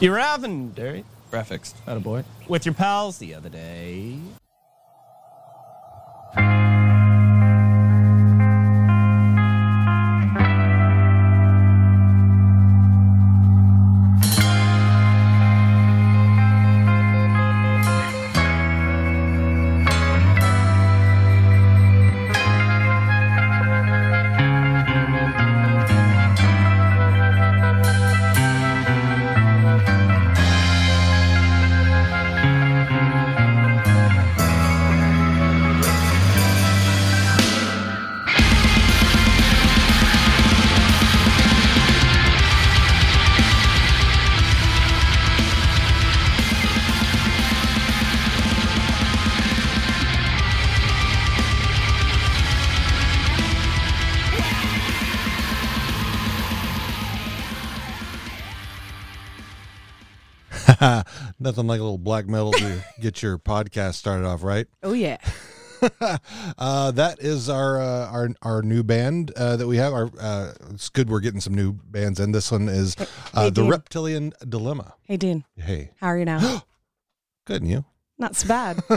You were having dairy Graphics. Had a boy with your pals the other day. Nothing like a little black metal to get your podcast started off, right? Oh yeah. uh, that is our uh, our our new band uh, that we have. Our uh, it's good we're getting some new bands, and this one is uh, Hey, the Dean. Reptilian Dilemma. Hey, Dean. Hey, How are you now? good, and you? Not so bad.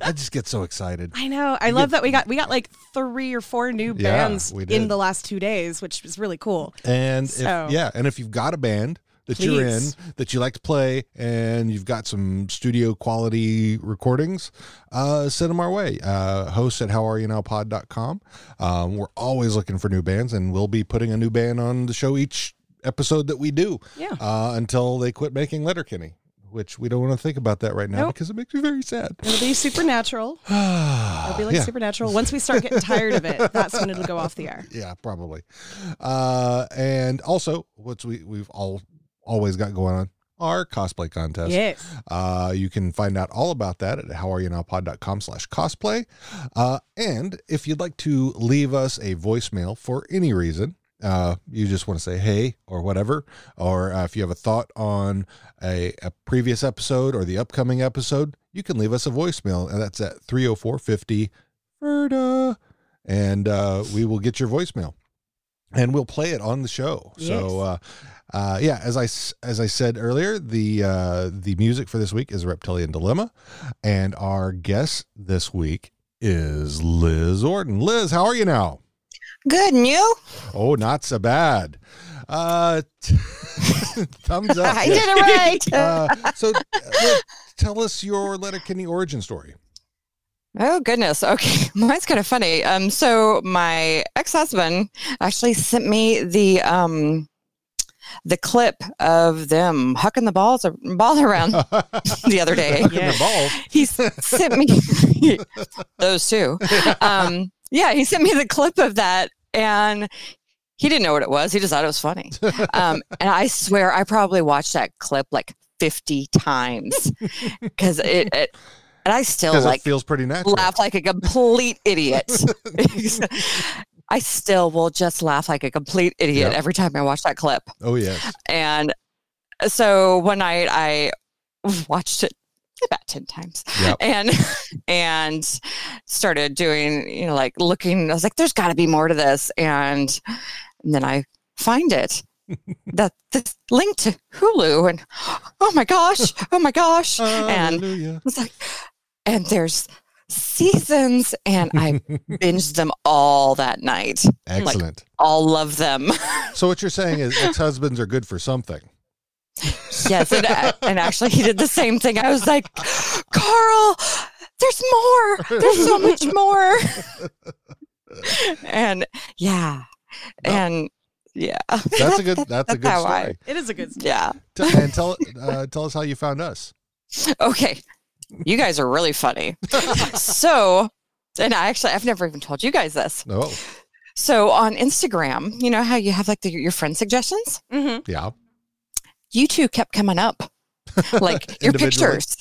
I just get so excited. I know. I love that we got we got like three or four new bands we in the last two days, which is really cool. And So- if yeah, and if you've got a band that you're in that you like to play and you've got some studio quality recordings, uh, send them our way. Uh, host at howareyounowpod.com. Um, we're always looking for new bands and we'll be putting a new band on the show each episode that we do Yeah. uh, until they quit making Letterkenny, which we don't want to think about that right now Nope. because it makes me very sad. It'll be supernatural. It'll be like Yeah. supernatural. Once we start getting tired of it, that's when it'll go off the air. yeah, probably. Uh, and also, what's we we've all always got going on our cosplay contest. Yes. Uh, you can find out all about that at howareyounowpod.com slash cosplay. Uh, and if you'd like to leave us a voicemail for any reason, uh, you just want to say hey or whatever, or uh, if you have a thought on a, a previous episode or the upcoming episode, you can leave us a voicemail, and that's at 30450 Ferda, and uh, we will get your voicemail and we'll play it on the show. So, uh, uh, yeah, as I as I said earlier, the uh, the music for this week is Reptilian Dilemma, and our guest this week is Liz Orton. Liz, how are you now? Good, and you? Oh, not so bad. Uh, thumbs up. I did it right. Uh, so, uh, tell us your letter Letterkenny origin story. oh goodness. Okay, mine's kind of funny. Um, so my ex-husband actually sent me the um the clip of them hucking the balls ball around the other day. Your balls. He sent me those two. Um, yeah, he sent me the clip of that, and he didn't know what it was. He just thought it was funny. Um, and I swear, I probably watched that clip like fifty times because it, it. And I still like it feels pretty natural. laugh like a complete idiot. I still will just laugh like a complete idiot every time I watch that clip. Oh yes. And so one night I watched it about 10 times Yep. and and started doing you know like looking i was like there's got to be more to this and, and then i find it that this link to hulu and oh my gosh oh my gosh and it's like and there's seasons and i binged them all that night Excellent. all of them so what you're saying is ex-husbands are good for something. Yes, and, uh, and actually, he did the same thing. I was like, Carl, there's more. There's so much more. and yeah, and yeah, That's a good. That's a good how I- story. It is a good story. yeah. T- and tell uh, tell us how you found us. Okay, you guys are really funny. so, and I actually, I've never even told you guys this. Oh, So on Instagram, you know how you have like the, your friend suggestions. Mm-hmm. yeah. you two kept coming up, like your pictures.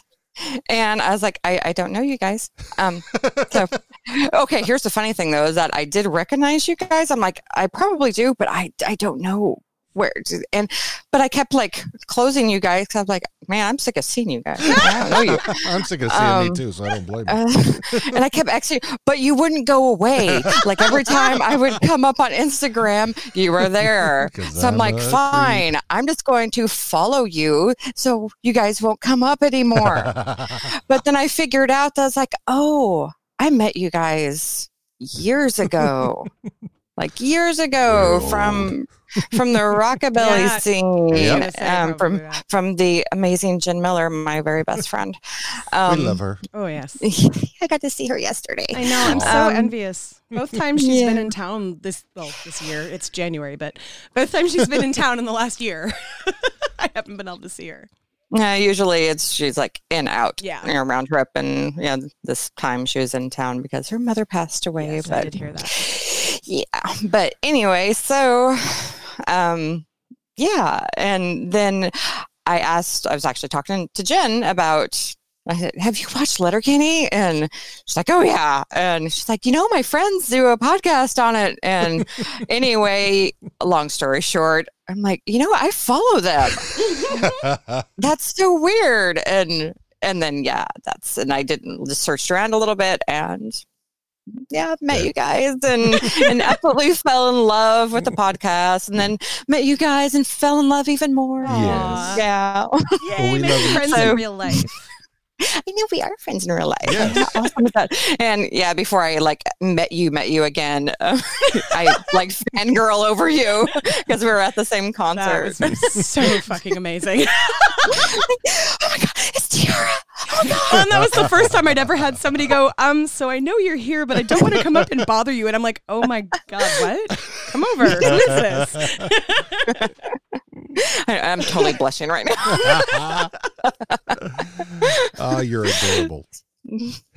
And I was like, I, I don't know you guys. Um, so, okay, here's the funny thing though, is that I did recognize you guys. I'm like, I probably do, but I, I don't know where and but I kept like closing you guys. 'cause I'm like, man, I'm sick of seeing you guys. I don't know you. I'm sick of seeing Um, me too, so I don't blame you. Uh, and I kept exiting, but you wouldn't go away. Like every time I would come up on Instagram, you were there. So I'm I'm like, fine, I'm just going to follow you so you guys won't come up anymore. but then I figured out that I was like, oh, I met you guys years ago. like years ago We're from from the rockabilly Yeah. scene Yep. um, from that. from the amazing Jen Miller, my very best friend. we Um, love her. Oh yes. I got to see her yesterday. I know. I'm so Um, envious. Both times she's been in town this well this year. It's January, but both times she's been in town in the last year, I haven't been able to see her. Uh, usually it's she's like in out, Yeah. you know, round trip, and yeah, this time she was in town because her mother passed away. Yes, but I did hear that. yeah, but anyway, so um, yeah, and then I asked. I was actually talking to Jen about. I said, "Have you watched Letterkenny?" And she's like, "Oh yeah." And she's like, "You know, my friends do a podcast on it." And anyway, long story short, I'm like, "You know, I follow them." that's so weird and and then yeah that's and i didn't just searched around a little bit and yeah I've met you guys and and absolutely fell in love with the podcast and then met you guys and fell in love even more Yes. yeah Yay, we love friends too. in real life. I know we are friends in real life Yes. Awesome that? and yeah before i like met you met you again uh, i like fangirl over you because we were at the same That concert was so fucking amazing. oh my god it's tiara oh my god and that was the first time I'd ever had somebody go, um, so I know you're here, but I don't want to come up and bother you. And I'm like, oh my God, what? Come over. Who is this? I, i'm totally blushing right now oh, you're adorable.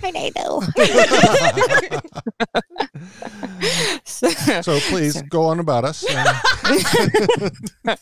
I know. so, So please go on about us. Uh,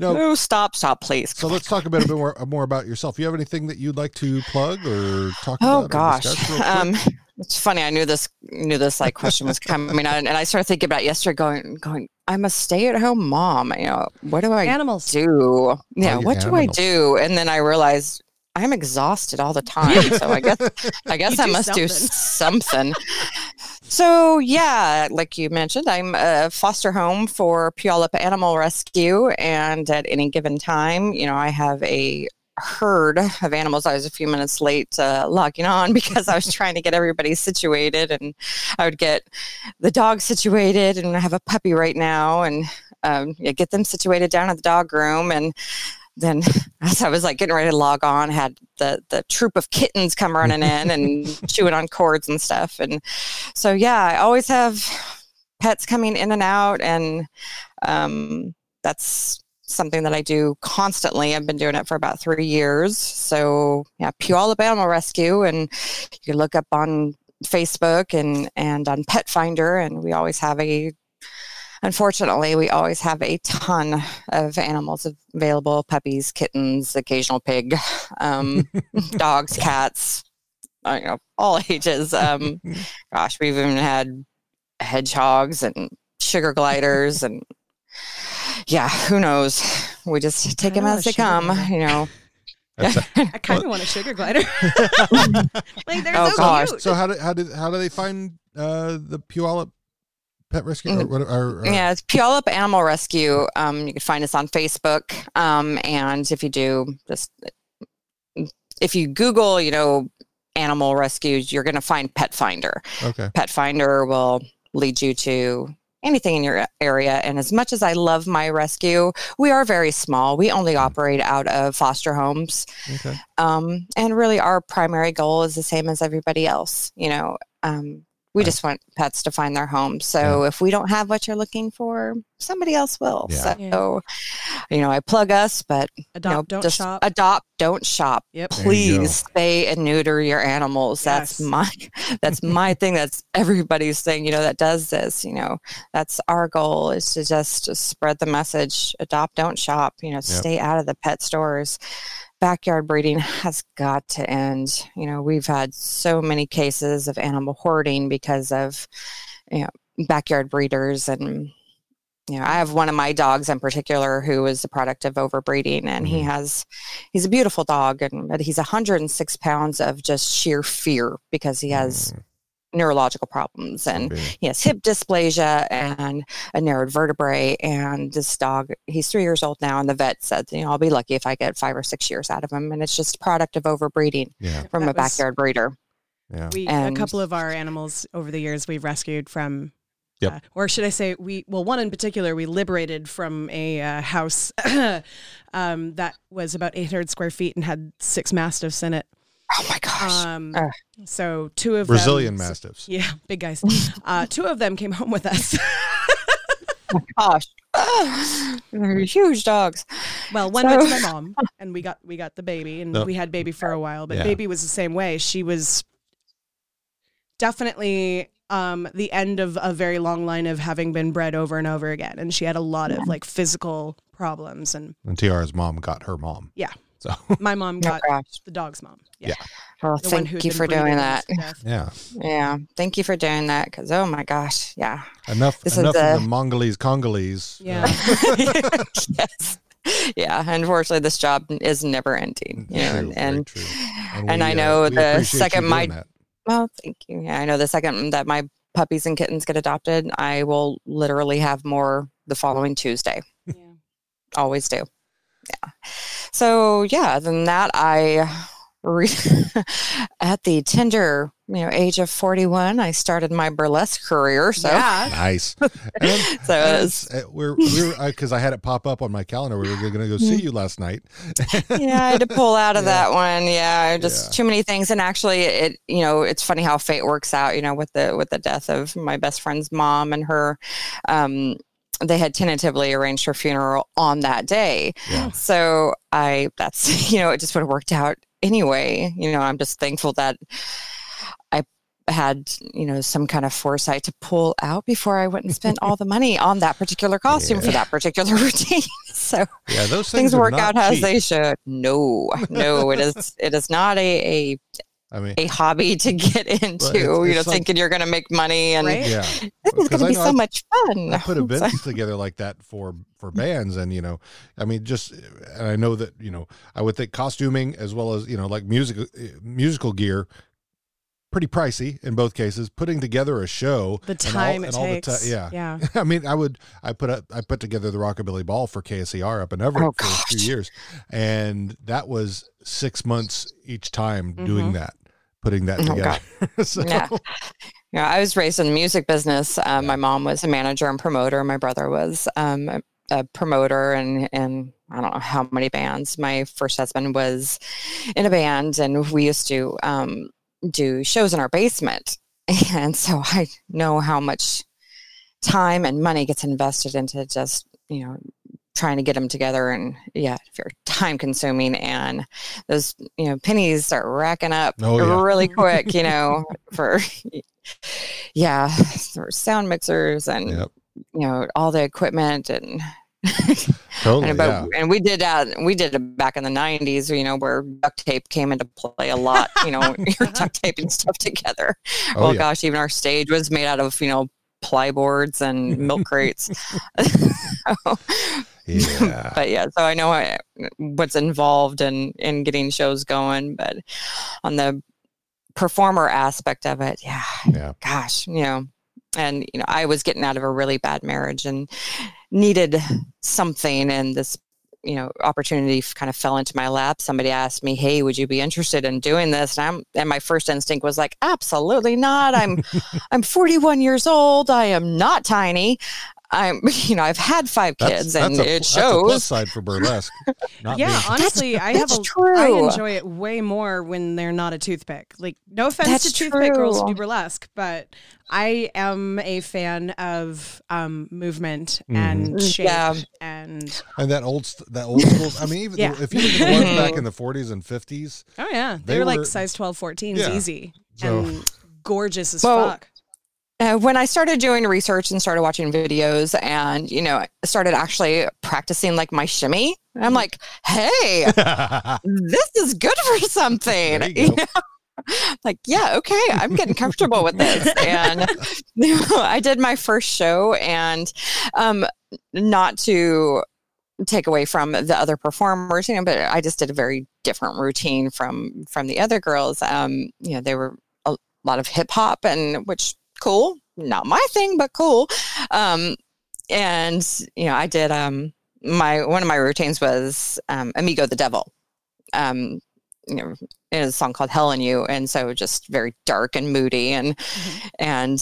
no, no, stop, stop, please. so let's talk a bit, a bit more, more about yourself. You have anything that you'd like to plug or talk Oh about? or gosh, discuss real quick? um, it's funny. I knew this knew this like question was coming, out, and I started thinking about yesterday. Going, going. I'm a stay at home mom. You know, what do I Animals. do? Yeah, oh, your what do animals. I do? And then I realized I'm exhausted all the time. So I guess I guess I do must do something. something. so yeah, like you mentioned, I'm a foster home for Puyallup Animal Rescue, and at any given time, you know, I have a herd of animals. I was a few minutes late uh, logging on because I was trying to get everybody situated, and I would get the dog situated, and I have a puppy right now, and um, yeah, get them situated down at the dog room, and then as I was like getting ready to log on, had the the troop of kittens come running in and chewing on cords and stuff, and so yeah, I always have pets coming in and out, and um, that's something that I do constantly. I've been doing it for about three years. So yeah, Puyallup Animal Rescue, and you can look up on Facebook and and on Pet Finder, and we always have a. Unfortunately, we always have a ton of animals available: puppies, kittens, occasional pig, um, dogs, cats. I don't know all ages. Um, gosh, we've even had hedgehogs and sugar gliders and yeah, who knows? We just take them as they come, glider. you know. That's- I kind of want a sugar glider. like they're Oh, so gosh. cute. so how do how did how do they find uh, the Puyallup Pet Rescue? Or, what- or, or, Yeah, it's Puyallup Animal Rescue. Um, you can find us on Facebook. Um, and if you do, just if you Google, you know, animal rescues, you're going to find Pet Finder. Okay. Pet Finder will lead you to anything in your area. And as much as I love my rescue, we are very small. We only operate out of foster homes. Okay. Um, and really, our primary goal is the same as everybody else. You know, um, we Right. just want pets to find their home. So if we don't have what you're looking for, somebody else will. Yeah. So, you know, I plug us, but Adopt, you know, don't just shop. Adopt, don't shop. Yep. There you go. Please spay and neuter your animals. That's my that's my thing. That's everybody's thing. You know that does this. You know that's our goal is to just, just spread the message. Adopt, don't shop. You know, stay out of the pet stores. Backyard breeding has got to end. You know, we've had so many cases of animal hoarding because of you know backyard breeders and you know, I have one of my dogs in particular who is a product of overbreeding, and he Mhm. has he's a beautiful dog, and but he's 106 pounds of just sheer fear because he has Mm, neurological problems and maybe. he has hip dysplasia and a narrowed vertebrae. And this dog, he's three years old now, and the vet said, you know, I'll be lucky if I get five or six years out of him, and it's just a product of overbreeding yeah, from That a was- backyard breeder. yeah. We And- a couple of our animals over the years we've rescued from. Yep. Uh, or should I say, we well, one in particular we liberated from a uh, house um, that was about 800 square feet and had six mastiffs in it. Oh my gosh! Um, Ugh. so two of Brazilian them, mastiffs. Yeah, big guys. Uh, two of them came home with us. gosh, they're huge dogs. Well, one went to my mom, and we got we got the baby, and No. we had baby for a while. But Yeah. baby was the same way. She was definitely um, the end of a very long line of having been bred over and over again, and she had a lot of like physical problems. And And Tiara's mom got her mom. Yeah. So my mom Oh got gosh! the dog's mom. Yeah, Yeah. Well, the thank you for doing that. yeah, Yeah, thank you for doing that. Because oh my gosh, yeah, enough This is enough a- of the Mongolese Congolese. Yeah. uh, yes, yeah. Unfortunately, this job is never ending. You know, true, and, and true. and we, I uh, know we the second my- that. well, thank you. Yeah, I know the second that my puppies and kittens get adopted, I will literally have more the following Tuesday. Yeah. Always do. Yeah. So yeah, then that I re- at the tender you know age of 41 i started my burlesque career so yeah. Nice. And, so and it's, it's, uh, we're we were because I had it pop up on my calendar. We were going to go see you last night. yeah i had to pull out of Yeah. that one yeah just Yeah. too many things and actually it you know it's funny how fate works out you know with the with the death of my best friend's mom and her um they had tentatively arranged her funeral on that day. Yeah. so i that's you know it just would have worked out anyway. You know i'm just thankful that i had you know some kind of foresight to pull out before i went and spent all the money on that particular costume for that particular routine. So Yeah, those things, things work out as they should. No no it is it is not a a, I mean, a hobby to get into it's- you know like- thinking you're going to make money and Right? yeah. this is going to be so I- much fun I put So- events together like that for for bands, and you know, I mean, just and I know that you know, I would think costuming as well as you know, like musical musical gear, pretty pricey in both cases. Putting together a show, The and all- time and it all the takes. yeah. Yeah. I mean, I would I put up, I put together the Rockabilly Ball for KSER up in Everett Oh, for a few years, and that was six months each time doing Mhm. that, putting that Oh, together. so, Yeah. Yeah, I was raised in the music business. Um, My mom was a manager and promoter. My brother was um, a, a promoter and and I don't know how many bands. My first husband was in a band, and we used to um, do shows in our basement. And so I know how much time and money gets invested into just you know trying to get them together and yeah very time consuming and those you know pennies start racking up Oh, yeah. really quick you know for yeah for sound mixers and Yep. you know all the equipment and totally, and, but, yeah. and we did that we did it back in the 90s you know where duct tape came into play a lot you know you're duct taping stuff together Oh, well yeah. gosh even our stage was made out of you know plyboards and milk crates yeah. but yeah so i know I, what's involved in in getting shows going but on the performer aspect of it yeah Yeah. gosh you know and you know i was getting out of a really bad marriage and needed something and this you know opportunity kind of fell into my lap. Somebody asked me hey would you be interested in doing this? And i'm and my first instinct was like absolutely not. I'm i'm 41 years old. I am not tiny i'm you know i've had five kids and a, it that's a plus shows side for burlesque. Not yeah, being- honestly, I have that's a, true. I enjoy it way more when they're not a toothpick. Like, no offense That's to toothpick girls who do burlesque, but I am a fan of um, movement Mhm. and Mm, shape yeah. and and that old that old school. I mean, even Yeah. the, if you look at the ones back in the 40s and 50s, oh yeah, they, They were, were- like size 12, 14s Yeah. easy So- and gorgeous as Well, fuck. Uh, when I started doing research and started watching videos and, you know, started actually practicing like my shimmy, I'm like, hey, this is good for something. There you go. like, yeah, okay, I'm getting comfortable with this. And you know, I did my first show, and um, not to take away from the other performers, you know, but I just did a very different routine from from the other girls. Um, you know, they were a lot of hip hop, and which cool, not my thing, but cool. Um, and you know, I did um my one of my routines was um, Amigo the Devil. Um, you know, it is a song called Hell in You, and so just very dark and moody, and Mhm. and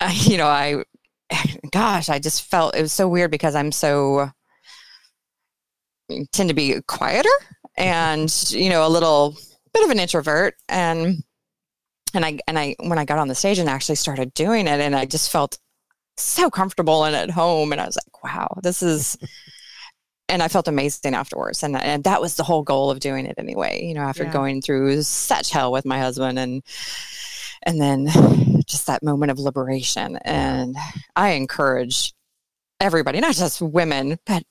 I, you know, I, gosh, I just felt it was so weird because I'm so tend to be quieter and you know a little bit of an introvert and and I and I when I got on the stage and actually started doing it and I just felt so comfortable and at home and I was like wow this is and I felt amazing afterwards and and that was the whole goal of doing it anyway you know after Yeah. going through such hell with my husband and and then just that moment of liberation and I encourage everybody not just women but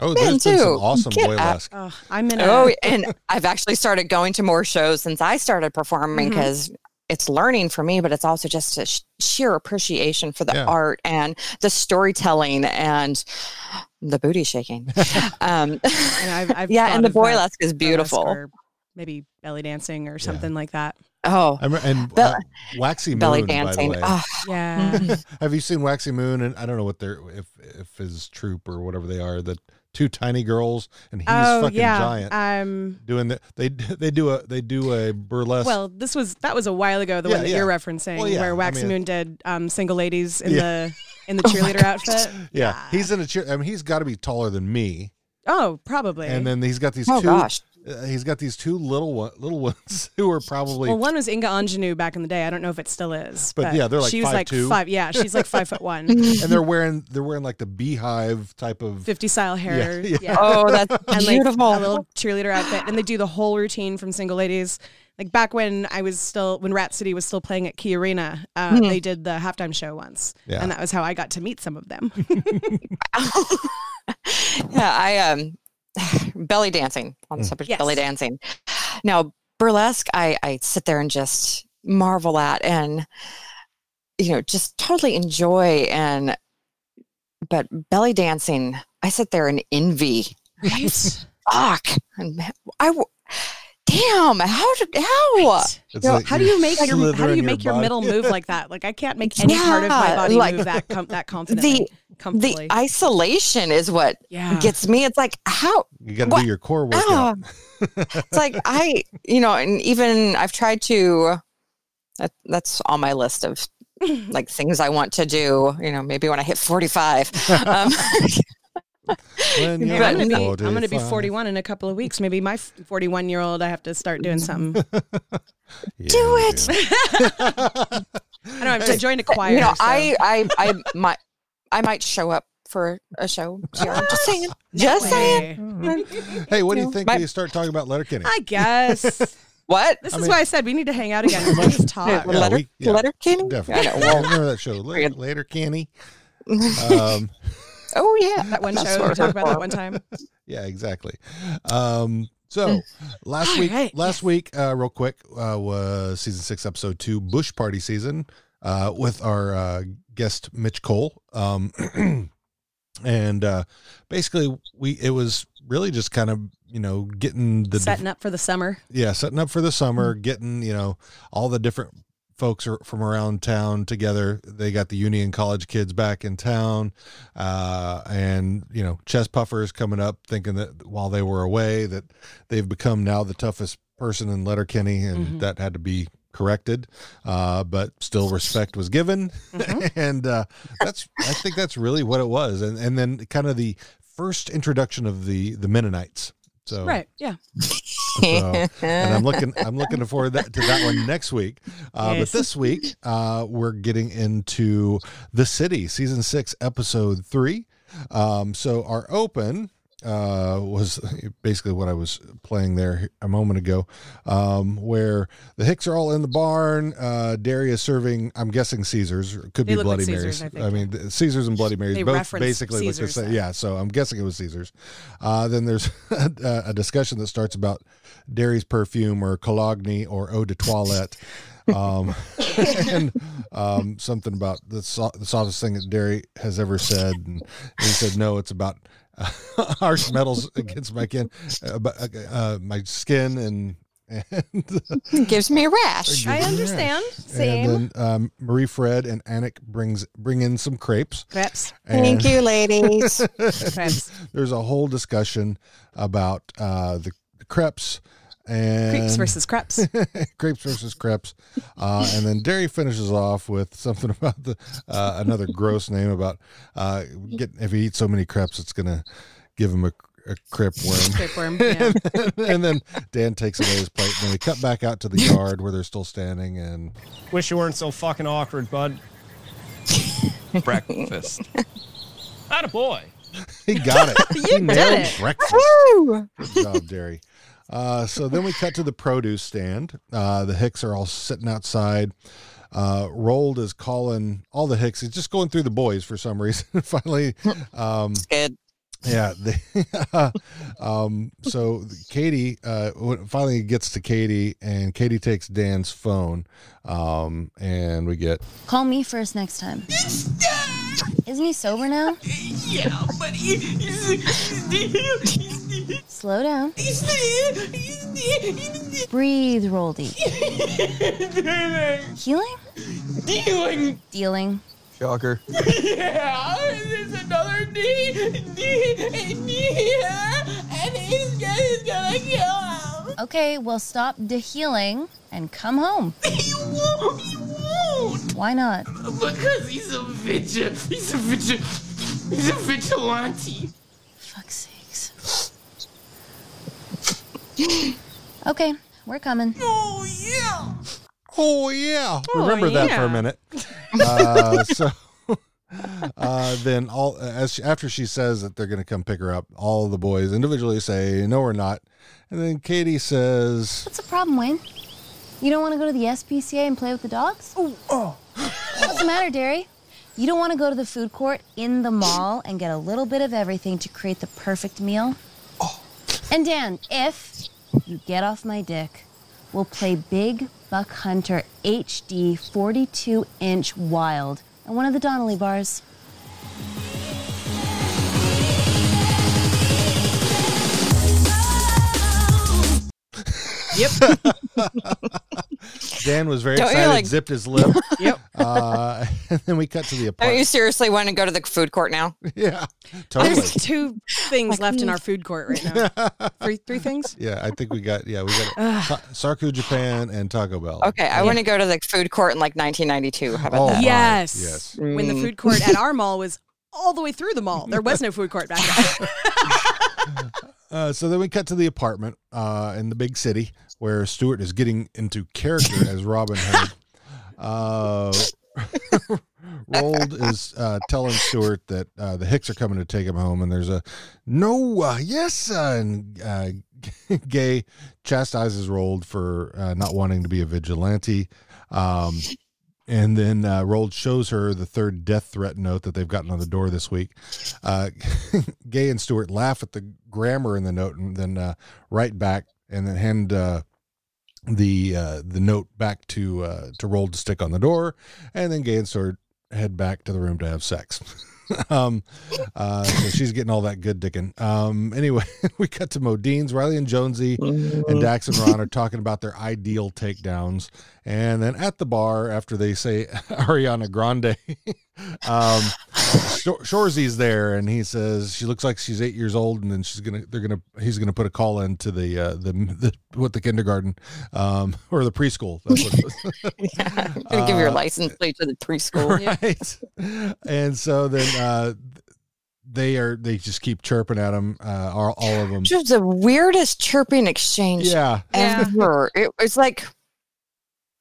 Oh, Men, there's been some too. awesome Get boylesque. Oh, I'm in a. Oh, and I've actually started going to more shows since I started performing because it's learning for me, but it's also just a sh- sheer appreciation for the Yeah. art and the storytelling and the booty shaking. um, and I've, I've yeah, and the of that boylesque is burlesque beautiful. or maybe belly dancing or something like that. Oh, I remember, and Bel- uh, Waxy Moon, belly by the dancing. way. Oh, Yeah. Have you seen Waxy Moon? And I don't know what they're if if his troop or whatever they are. The two tiny girls, and he's oh fucking yeah. giant. Um. doing the they they do a they do a burlesque. Well, this was that was a while ago. The Yeah, one that yeah. you're referencing, Well, yeah, where I mean- Moon did um, single ladies in Yeah. the in the Oh my cheerleader outfit. yeah, he's in a cheer. I mean, he's got to be taller than me. Oh, probably. And then he's got these oh two. gosh. Uh, he's got these two little one, little ones who are probably well, one was Inga Anjanou back in the day. I don't know if it still is. But yeah, they're like she was like 5'2". five. Yeah, she's like five foot one, and they're wearing they're wearing like the beehive type of fifty style hair. yeah. Yeah. Oh, that's and like beautiful. a little cheerleader outfit, and they do the whole routine from single ladies. Like back when I was still when Rat City was still playing at Key Arena, uh, Mhm. they did the halftime show once, Yeah. and that was how I got to meet some of them. yeah, I um belly dancing on the Mm. subject of Yes. belly dancing. Now burlesque, I I sit there and just marvel at and you know just totally enjoy and but belly dancing, I sit there and envy. Right? Fuck, and I w- damn how did how It's You know, like how do you make your how do you make your body. middle move like that? Like I can't make any part of my body like, move that com- that confidently, the comfortably. isolation is what yeah, gets me. It's like how You got to do your core workout. it's like I, you know, and even I've tried to. That, that's on my list of like things I want to do. You know, maybe when I hit forty-five. Um, When you're I'm, gonna be, gonna be 41 in a couple of weeks. Maybe my 41 year old, I have to start doing something. Yeah, do you it. do. I know I have to join a choir. you know, so- I, I, I might, I might show up for a show. here. I'm just saying. Just saying. Way. Hey, what do you think my- when you start talking about Letterkenny? I guess What? this I is mean- why I said we need to hang out again. We just talk. Yeah, letter, we- yeah, letter Kenny? Definitely. I know. Well, remember that show, Later, Weird. Later Kenny. Um, oh yeah. That one show we talked about that one time. yeah, exactly. Um, so last week, right, last week, uh, real quick, uh, was season six, episode two, Bush Party season, uh, with our uh, guest Mitch Cole. Um, and uh, basically, we it was really just kind of you know getting the Setting up for the summer. yeah setting up for the summer getting you know all the different folks are from around town together they got the union college kids back in town uh, and you know chess puffers coming up thinking that while they were away that they've become now the toughest person in letterkenny and Mhm. that had to be corrected uh, but still respect was given Mhm. and uh, that's i think that's really what it was and and then kind of the first introduction of the the mennonites so Right. Yeah. So, and I'm looking I'm looking forward that, to that one next week. Uh, Yes. But this week uh, we're getting into the city, season six, episode three. Um, so our open uh, was basically what I was playing there a moment ago, um, where the Hicks are all in the barn. Uh, is serving, I'm guessing Caesars, could They be look like Bloody Caesars, Marys. I I mean, the- Caesars and Bloody Marys They both basically look the same. Yeah, so I'm guessing it was Caesars. Uh, then there's a, a discussion that starts about Derry's perfume or cologne or eau de toilette. um, and um, something about the, so- the softest thing that Derry has ever said. And he said, no, it's about harsh metals against my skin, uh, uh, uh, my skin, and and, Gives me a rash. I understand. Same. and then um, Marie Fred and Anik brings bring in some crepes. Crepes. And Thank you, ladies. Crepes. There's a whole discussion about uh, the, the crepes and Creeps versus crepes. crepes versus crepes, uh, and then Derry finishes off with something about the uh, another gross name about uh, get if he eats so many crepes, it's gonna give him a, a crep worm. Crepe worm. Yeah. and then Dan takes away his plate, and then we cut back out to the yard where they're still standing, and Wish you weren't so fucking awkward, bud. Breakfast. Not a boy. he got it. You he did nailed it. breakfast. Woo! Good job, Derry. Uh, so then we cut to the produce stand. Uh, the Hicks are all sitting outside. Uh, Roald is calling all the Hicks. He's just going through the boys for some reason. Finally, um, Good. yeah. They, um, so Katie uh, finally gets to Katie, and Katie takes Dan's phone, um, and we get Call me first next time. Isn't he sober now? Yeah, but he, he's, he's, Slow down. he's, he's, Breathe, Roaldy. Healing? dealing. Dealing. Shocker. Yeah, there's another D, D, D, and he's, he's gonna kill him. Okay, well, stop de healing and come home. He won't, he won't. Why not? Because he's a vigil, he's a vigil, he's a vigilante. Fuck's sakes. Okay, we're coming. Oh, yeah. Oh yeah, Oh, remember that for a minute. Uh, so uh, then all as she, after she says that they're going to come pick her up, all the boys individually say no, we're not, and then Katie says, What's the problem, Wayne? You don't want to go to the SPCA and play with the dogs? Oh, oh, What's the matter, Derry? You don't want to go to the food court in the mall and get a little bit of everything to create the perfect meal? Oh. And Dan, if you get off my dick, we'll play Big Buck Hunter HD 42 inch wild at one of the Donnelly bars. Yep. Dan was very Don't you, excited, like- zipped his lip, Yep. uh, and then we cut to the Don't you apartment. seriously want to go to the food court now? yeah, totally. There's two things left in our food court right now. Three, three things. Yeah, I think we got yeah we got Ta- Sarku Japan and Taco Bell. Okay, I want to go to the food court in like 1992. How about Oh, that? my, Yes. yes. When the food court at our mall was all the way through the mall, there was no food court back then. Uh, so then we cut to the apartment uh, in the big city where Stewart is getting into character as Robin Hood. Uh, Roald is uh, telling Stewart that uh, the Hicks are coming to take him home, and there's a no, uh, yes, and uh, Gae chastises Roald for uh, not wanting to be a vigilante. Um, and then uh, Roald shows her the third death threat note that they've gotten on the door this week. Uh, Gae and Stewart laugh at the grammar in the note and then uh, write back and then hand uh, the uh, the note back to uh, to Roald to stick on the door. And then Gae and Stewart head back to the room to have sex. um, uh, so she's getting all that good dicking. Um, anyway, we cut to Modeen's. Riley and Jonesy and Dax and Ron are talking about their ideal takedowns. And then at the bar, after they say Ariana Grande, um, Shoresy's there, and he says she looks like she's eight years old, and then she's gonna they're gonna he's gonna put a call into the uh, the, the what the kindergarten um, or the preschool. That's what it was. Yeah. I'm gonna give your Uh, license plate to the preschool. right? And so then uh, they are they just keep chirping at him, uh, all, all of them. Just the weirdest chirping exchange Yeah, Yeah. ever. It was like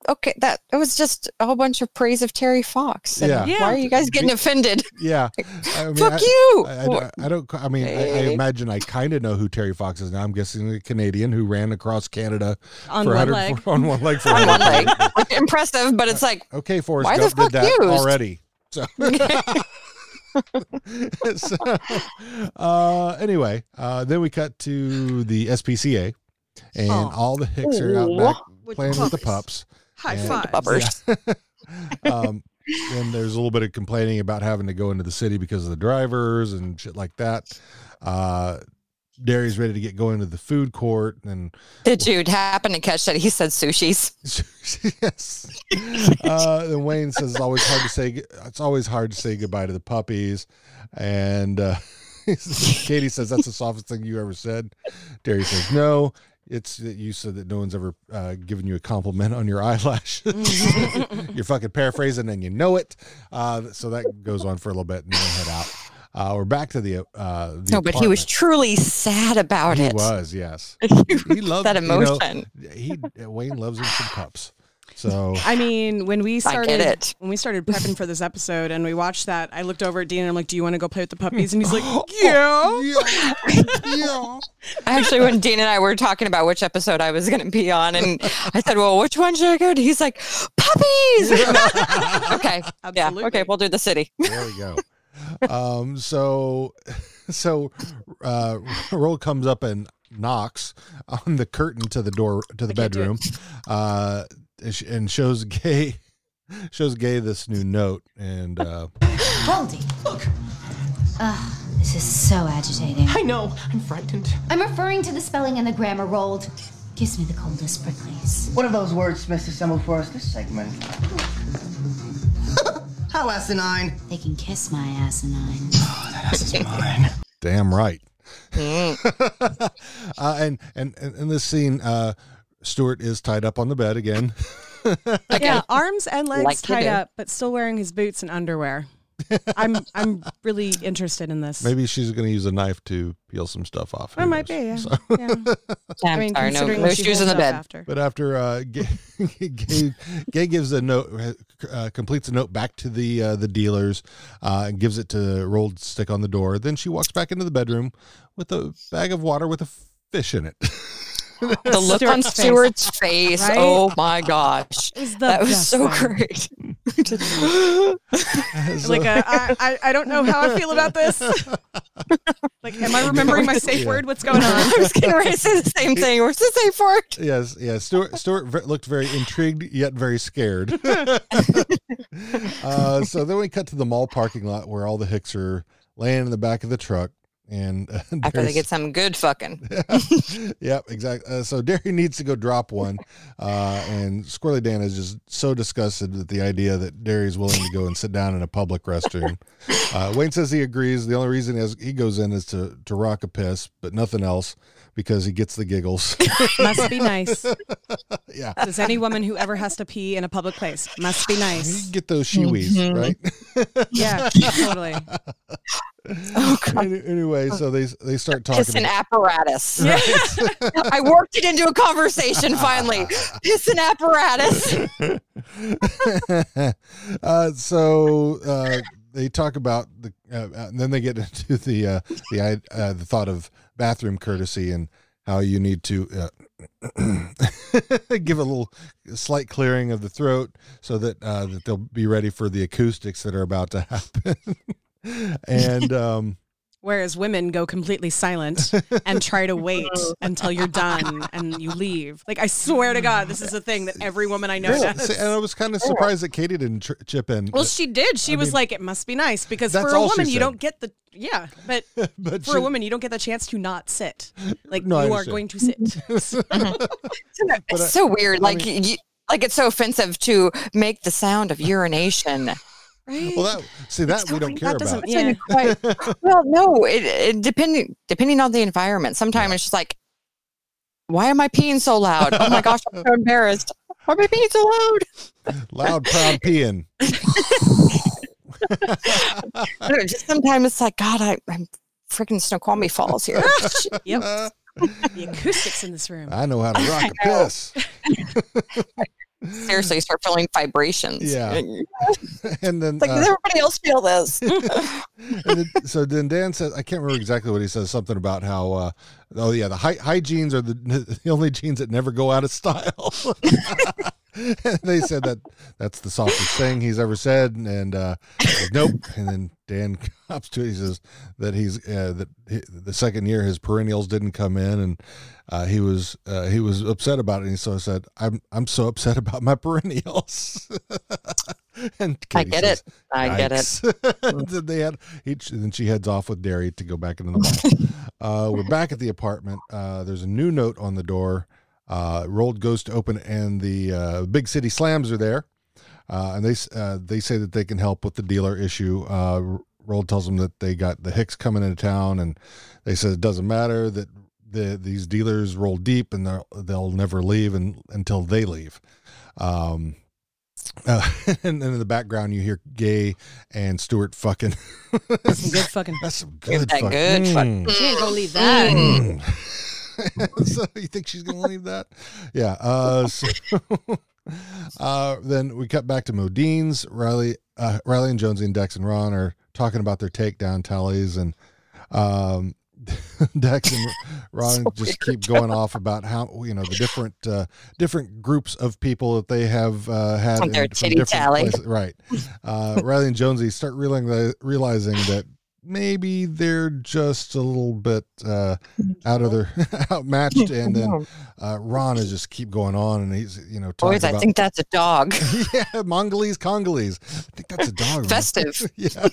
okay, that it was just a whole bunch of praise of Terry Fox. And Yeah. Yeah. Why are you guys getting offended? Yeah. I mean, Fuck I- you. I, I don't- I don't. I mean, I, I imagine I kind of know who Terry Fox is now. I'm guessing a Canadian who ran across Canada On for one 100 leg. on one leg for On one leg. Impressive, but it's like Okay, Forrest Why the Gump did fuck that used? already. So, so uh, anyway, uh, then we cut to the SPCA, and Aw. all the hicks are out back With playing with the pups. High And- five. buppers. um, and there's a little bit of complaining about having to go into the city because of the drivers and shit like that. Uh, Derry's ready to get going to the food court, and Did you happen to catch that he said sushis? yes. Uh, and Wayne says it's always hard to say. It's always hard to say goodbye to the puppies, and uh, Katie says that's the softest thing you ever said. Derry says no. It's that you said that no one's ever uh, given you a compliment on your eyelashes. You're fucking paraphrasing, and you know it. Uh, so that goes on for a little bit, and then head out. Uh, we're back to the. Uh, the No, but he was truly sad about it. He it. was, yes. he He loves that you know, emotion. he Wayne loves him some pups. So I mean, when we started it. when we started prepping for this episode and we watched that, I looked over at Dean and I'm like, "Do you want to go play with the puppies?" And he's like, "Yeah." yeah, yeah. Actually, when Dean and I were talking about which episode I was going to be on, and I said, "Well, which one should I go to?" He's like, "Puppies." okay, yeah, okay, we'll do the city. There we go. Um, so, so, uh, Roll comes up and knocks on the curtain to the door to the I bedroom, uh, and shows Gae shows Gae this new note, and uh, Baldy. Look, Ugh, this is so agitating. I know, I'm frightened. I'm referring to the spelling and the grammar Roald. Gives me the coldest pricklies. What are those wordsmiths assembled for us this segment? How asinine. They can kiss my asinine. Oh, that ass is mine. damn right. Mm. uh, and and and in this scene, uh, Stewart is tied up on the bed again. Yeah, arms and legs Like tied up, but still wearing his boots and underwear. I'm I'm really interested in this. Maybe she's going to use a knife to peel some stuff off. It Who might be. Yeah. So- yeah. I'm mean, sorry, no, considering no what she shoes in the bed. After. But after uh, Gae, Gae, Gae gives a note, uh, completes a note back to the uh, the dealers, uh, and gives it to Roald stick on the door. Then she walks back into the bedroom with a bag of water with a fish in it. The look on Stewart's face. Face. Right? Oh my gosh, was that was so thing. great. So- Like a, I, I, I don't know how I feel about this. like, am I remembering my safe Yeah. word? What's going on? I was getting ready to say the same thing. What's the safe word? yes, yes. Stewart Stewart ve- looked very intrigued yet very scared. uh, so then we cut to the mall parking lot where all the Hicks are laying in the back of the truck. And uh, After they get some good fucking. yep, exactly. Uh, so Derry needs to go drop one, uh, and Squirrely Dan is just so disgusted at the idea that Derry's willing to go and sit down in a public restroom. Uh, Wayne says he agrees. The only reason is he goes in is to to rock a piss, but nothing else because he gets the giggles. Must be nice. yeah, Does any woman who ever has to pee in a public place must be you nice? get those shiwis, Mm-hmm. right? Yeah, totally. Any- anyway, so they they start talking. Piss and apparatus. I worked it into a conversation finally. Piss an apparatus. uh, so uh, they talk about the, uh, uh, and then they get into the uh, the uh, the thought of bathroom courtesy and how you need to uh, give a little slight clearing of the throat so that uh, that they'll be ready for the acoustics that are about to happen. and um, Whereas women go completely silent and try to wait until you're done and you leave. Like I swear to God, this is a thing that every woman I know see, does. and I was kind of surprised that Katie didn't tr- chip in. Well, she did. She I was mean, like, "It must be nice because for a woman, you don't get the yeah, but but for she- a woman, you don't get the chance to not sit. Like No, you are going to sit. It's so weird. Like, you, like it's so offensive to make the sound of urination. Right? well, that see that we don't care that about. yeah. Quite- well, no, it, it depending depending on the environment. Sometimes it's just like, why am I peeing so loud? Oh my gosh, I'm so embarrassed. Why am I peeing so loud? Loud, proud peeing. I don't know, just sometimes it's like, God, I, I'm freaking Snoqualmie Falls here. yep. the acoustics in this room. I know how to rock a piss. Seriously, you start feeling vibrations. Yeah. and then Like, uh, does everybody else feel this? and then, so then Dan says, I can't remember exactly what he says. Something about how, uh, oh yeah, the high, high jeans are the the only jeans that never go out of style. And they said that that's the softest thing he's ever said, and uh, says, nope. And then Dan comes to it. He says that he's uh, that he, the second year his perennials didn't come in, and uh, he was uh, he was upset about it. And so I said, I'm I'm so upset about my perennials. and I Katie get it. says, I get it. it. then they had each, and then she heads off with Derry to go back into the mall. uh, we're back at the apartment. Uh, there's a new note on the door. Uh, Roald goes to open, and the uh, big city slams are there, uh, and they uh, they say that they can help with the dealer issue. Uh, Roald tells them that they got the Hicks coming into town, and they said it doesn't matter that the these dealers roll deep and they'll they'll never leave and, until they leave. Um, uh, and then in the background, you hear Gae and Stewart fucking. That's some good fucking. That's some good. that fuck- good fuck- Mm. She ain't gonna leave that. Mm. so you think she's gonna leave that? Yeah. Uh, so, uh, then we cut back to Modeen's. Riley, uh, Riley and Jonesy and Dex and Ron are talking about their takedown tallies, and um, Dex and Ron So just weird. keep going off about how you know the different uh, different groups of people that they have uh, had in- different tally. places. Right. Uh, Riley and Jonesy start realizing realizing that maybe they're just a little bit uh, out of their outmatched, and then uh, Ron is just keep going on, and he's you know talking Boys, I think that's a dog. yeah, Mongolese, Congolese. I think that's a dog. Festive. yeah.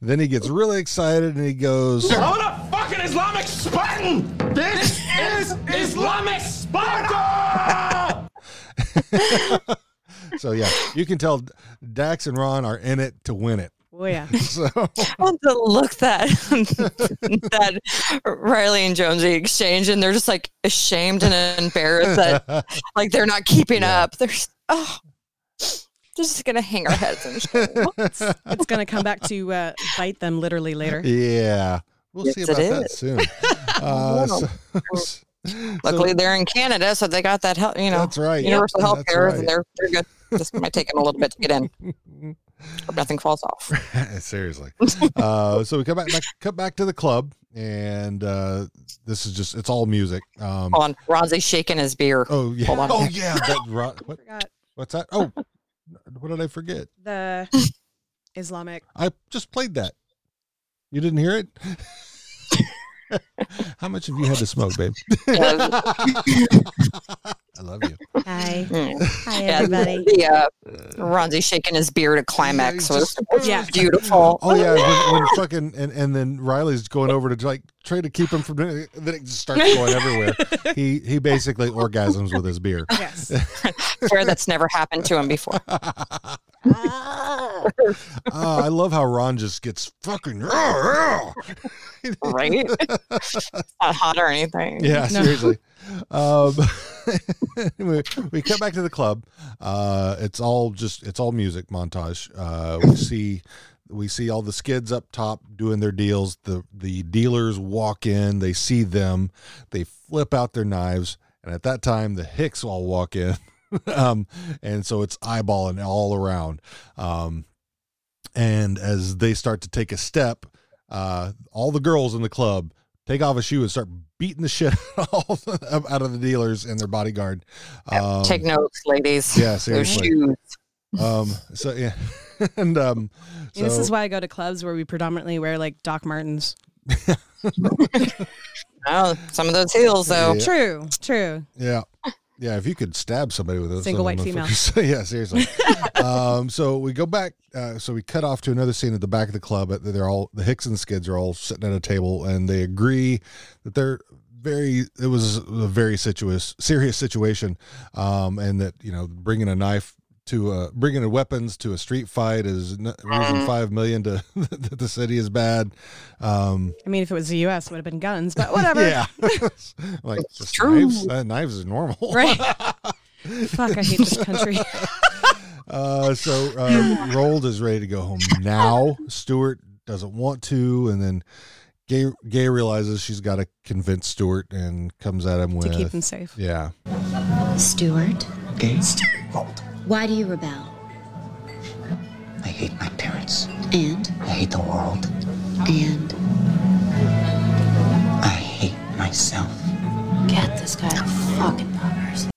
then he gets really excited and he goes, I'm a fucking Islamic Spartan! This is Islamic Sparta! so yeah, you can tell Dax and Ron are in it to win it. Oh yeah. So Oh, the look that that Riley and Jonesy exchange, and they're just like ashamed and embarrassed that like they're not keeping Yeah. up. They're just, oh, just gonna hang our heads in shame. It's gonna come back to uh, bite them literally later. yeah, we'll see about that soon. Uh, so, Luckily, they're in Canada, so they got that help. You know, That's right. universal Yep, health care, right. and they're they're good. This might take them a little bit to get in. Hope nothing falls off. Seriously. Uh, so we come back, back, cut back to the club, and uh, this is just it's all music. Um, Hold on, Ronzi's shaking his beer. oh yeah, Hold on. oh yeah. That Ron, what, what's that? Oh, what did I forget? the Islamic. I just played that. You didn't hear it? How much have you had to smoke, babe? I love you. Hi. Mm. Hi Yeah, everybody. the uh, Ronzi shaking his beard at climax Yeah, was, just- was Yeah. beautiful. Oh yeah, when, when fucking and, and then Riley's going over to like try to keep him from then it just starts going everywhere. He he basically orgasms with his beer. Yes. Swear that's never happened to him before. Ah, I love how Ron just gets fucking Right? It's not hot or anything. Yeah, No. seriously. Um, we, we come back to the club. Uh, it's all just it's all music montage. Uh, we see we see all the skids up top doing their deals. The the dealers walk in. They see them. They flip out their knives, and at that time, the Hicks all walk in. um, and so it's eyeballing all around. Um, and as they start to take a step, uh, all the girls in the club take off a shoe and start beating the shit out of the dealers and their bodyguard. Um, Take notes, ladies. yeah, Those seriously. shoes. Um, so yeah, and um, so this is why I go to clubs where we predominantly wear like Doc Martens. Oh, some of those heels, though. Yeah. True. True. yeah. Yeah, if you could stab somebody with a Single white female. yeah, seriously. um, so we go back. Uh, so we cut off to another scene at the back of the club. They're all the Hicks and Skids are all sitting at a table, and they agree that they're very. It was a very situous, serious situation, um, and that you know bringing a knife to uh, bringing in weapons to a street fight is n- losing five million to that the city is bad. Um, I mean, if it was the U.S., it would have been guns, but whatever. yeah, like just true. knives. Uh, knives is normal, Right. Fuck, I hate this country. Uh, so uh, Roald is ready to go home now. Stewart doesn't want to, and then Gae Gae realizes she's got to convince Stewart and comes at him with to keep them safe. yeah. Stewart. Okay. revolt. Why do you rebel? I hate my parents. And? I hate the world. And? I hate myself. Get this guy fucking poppers.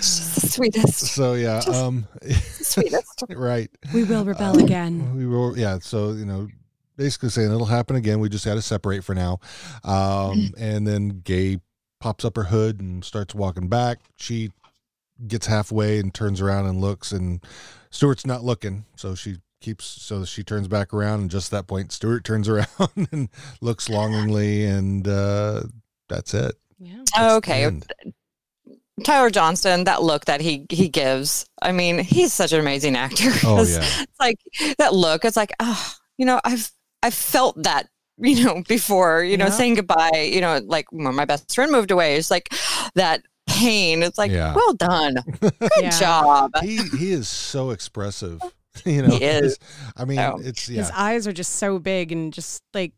She's the sweetest. So yeah, um, sweetest. right. We will rebel again. We will. yeah. So you know, basically saying it'll happen again. We just got to separate for now. Um, and then Gae pops up her hood and starts walking back. She gets halfway and turns around and looks, and Stewart's not looking. So she keeps. So she turns back around, and just at that point, Stewart turns around and looks longingly, and uh, that's it. Yeah. That's okay. Tyler Johnston, that look that he he gives. I mean, he's such an amazing actor. Oh 'Cause yeah. It's like that look. It's like, oh, you know, I've I've felt that, you know, before. You know, saying goodbye. You know, like when my best friend moved away. It's like that pain. It's like, Yeah. well done, good Yeah. job. He he is so expressive. You know, He is. I mean, Oh. it's His eyes are just so big and just like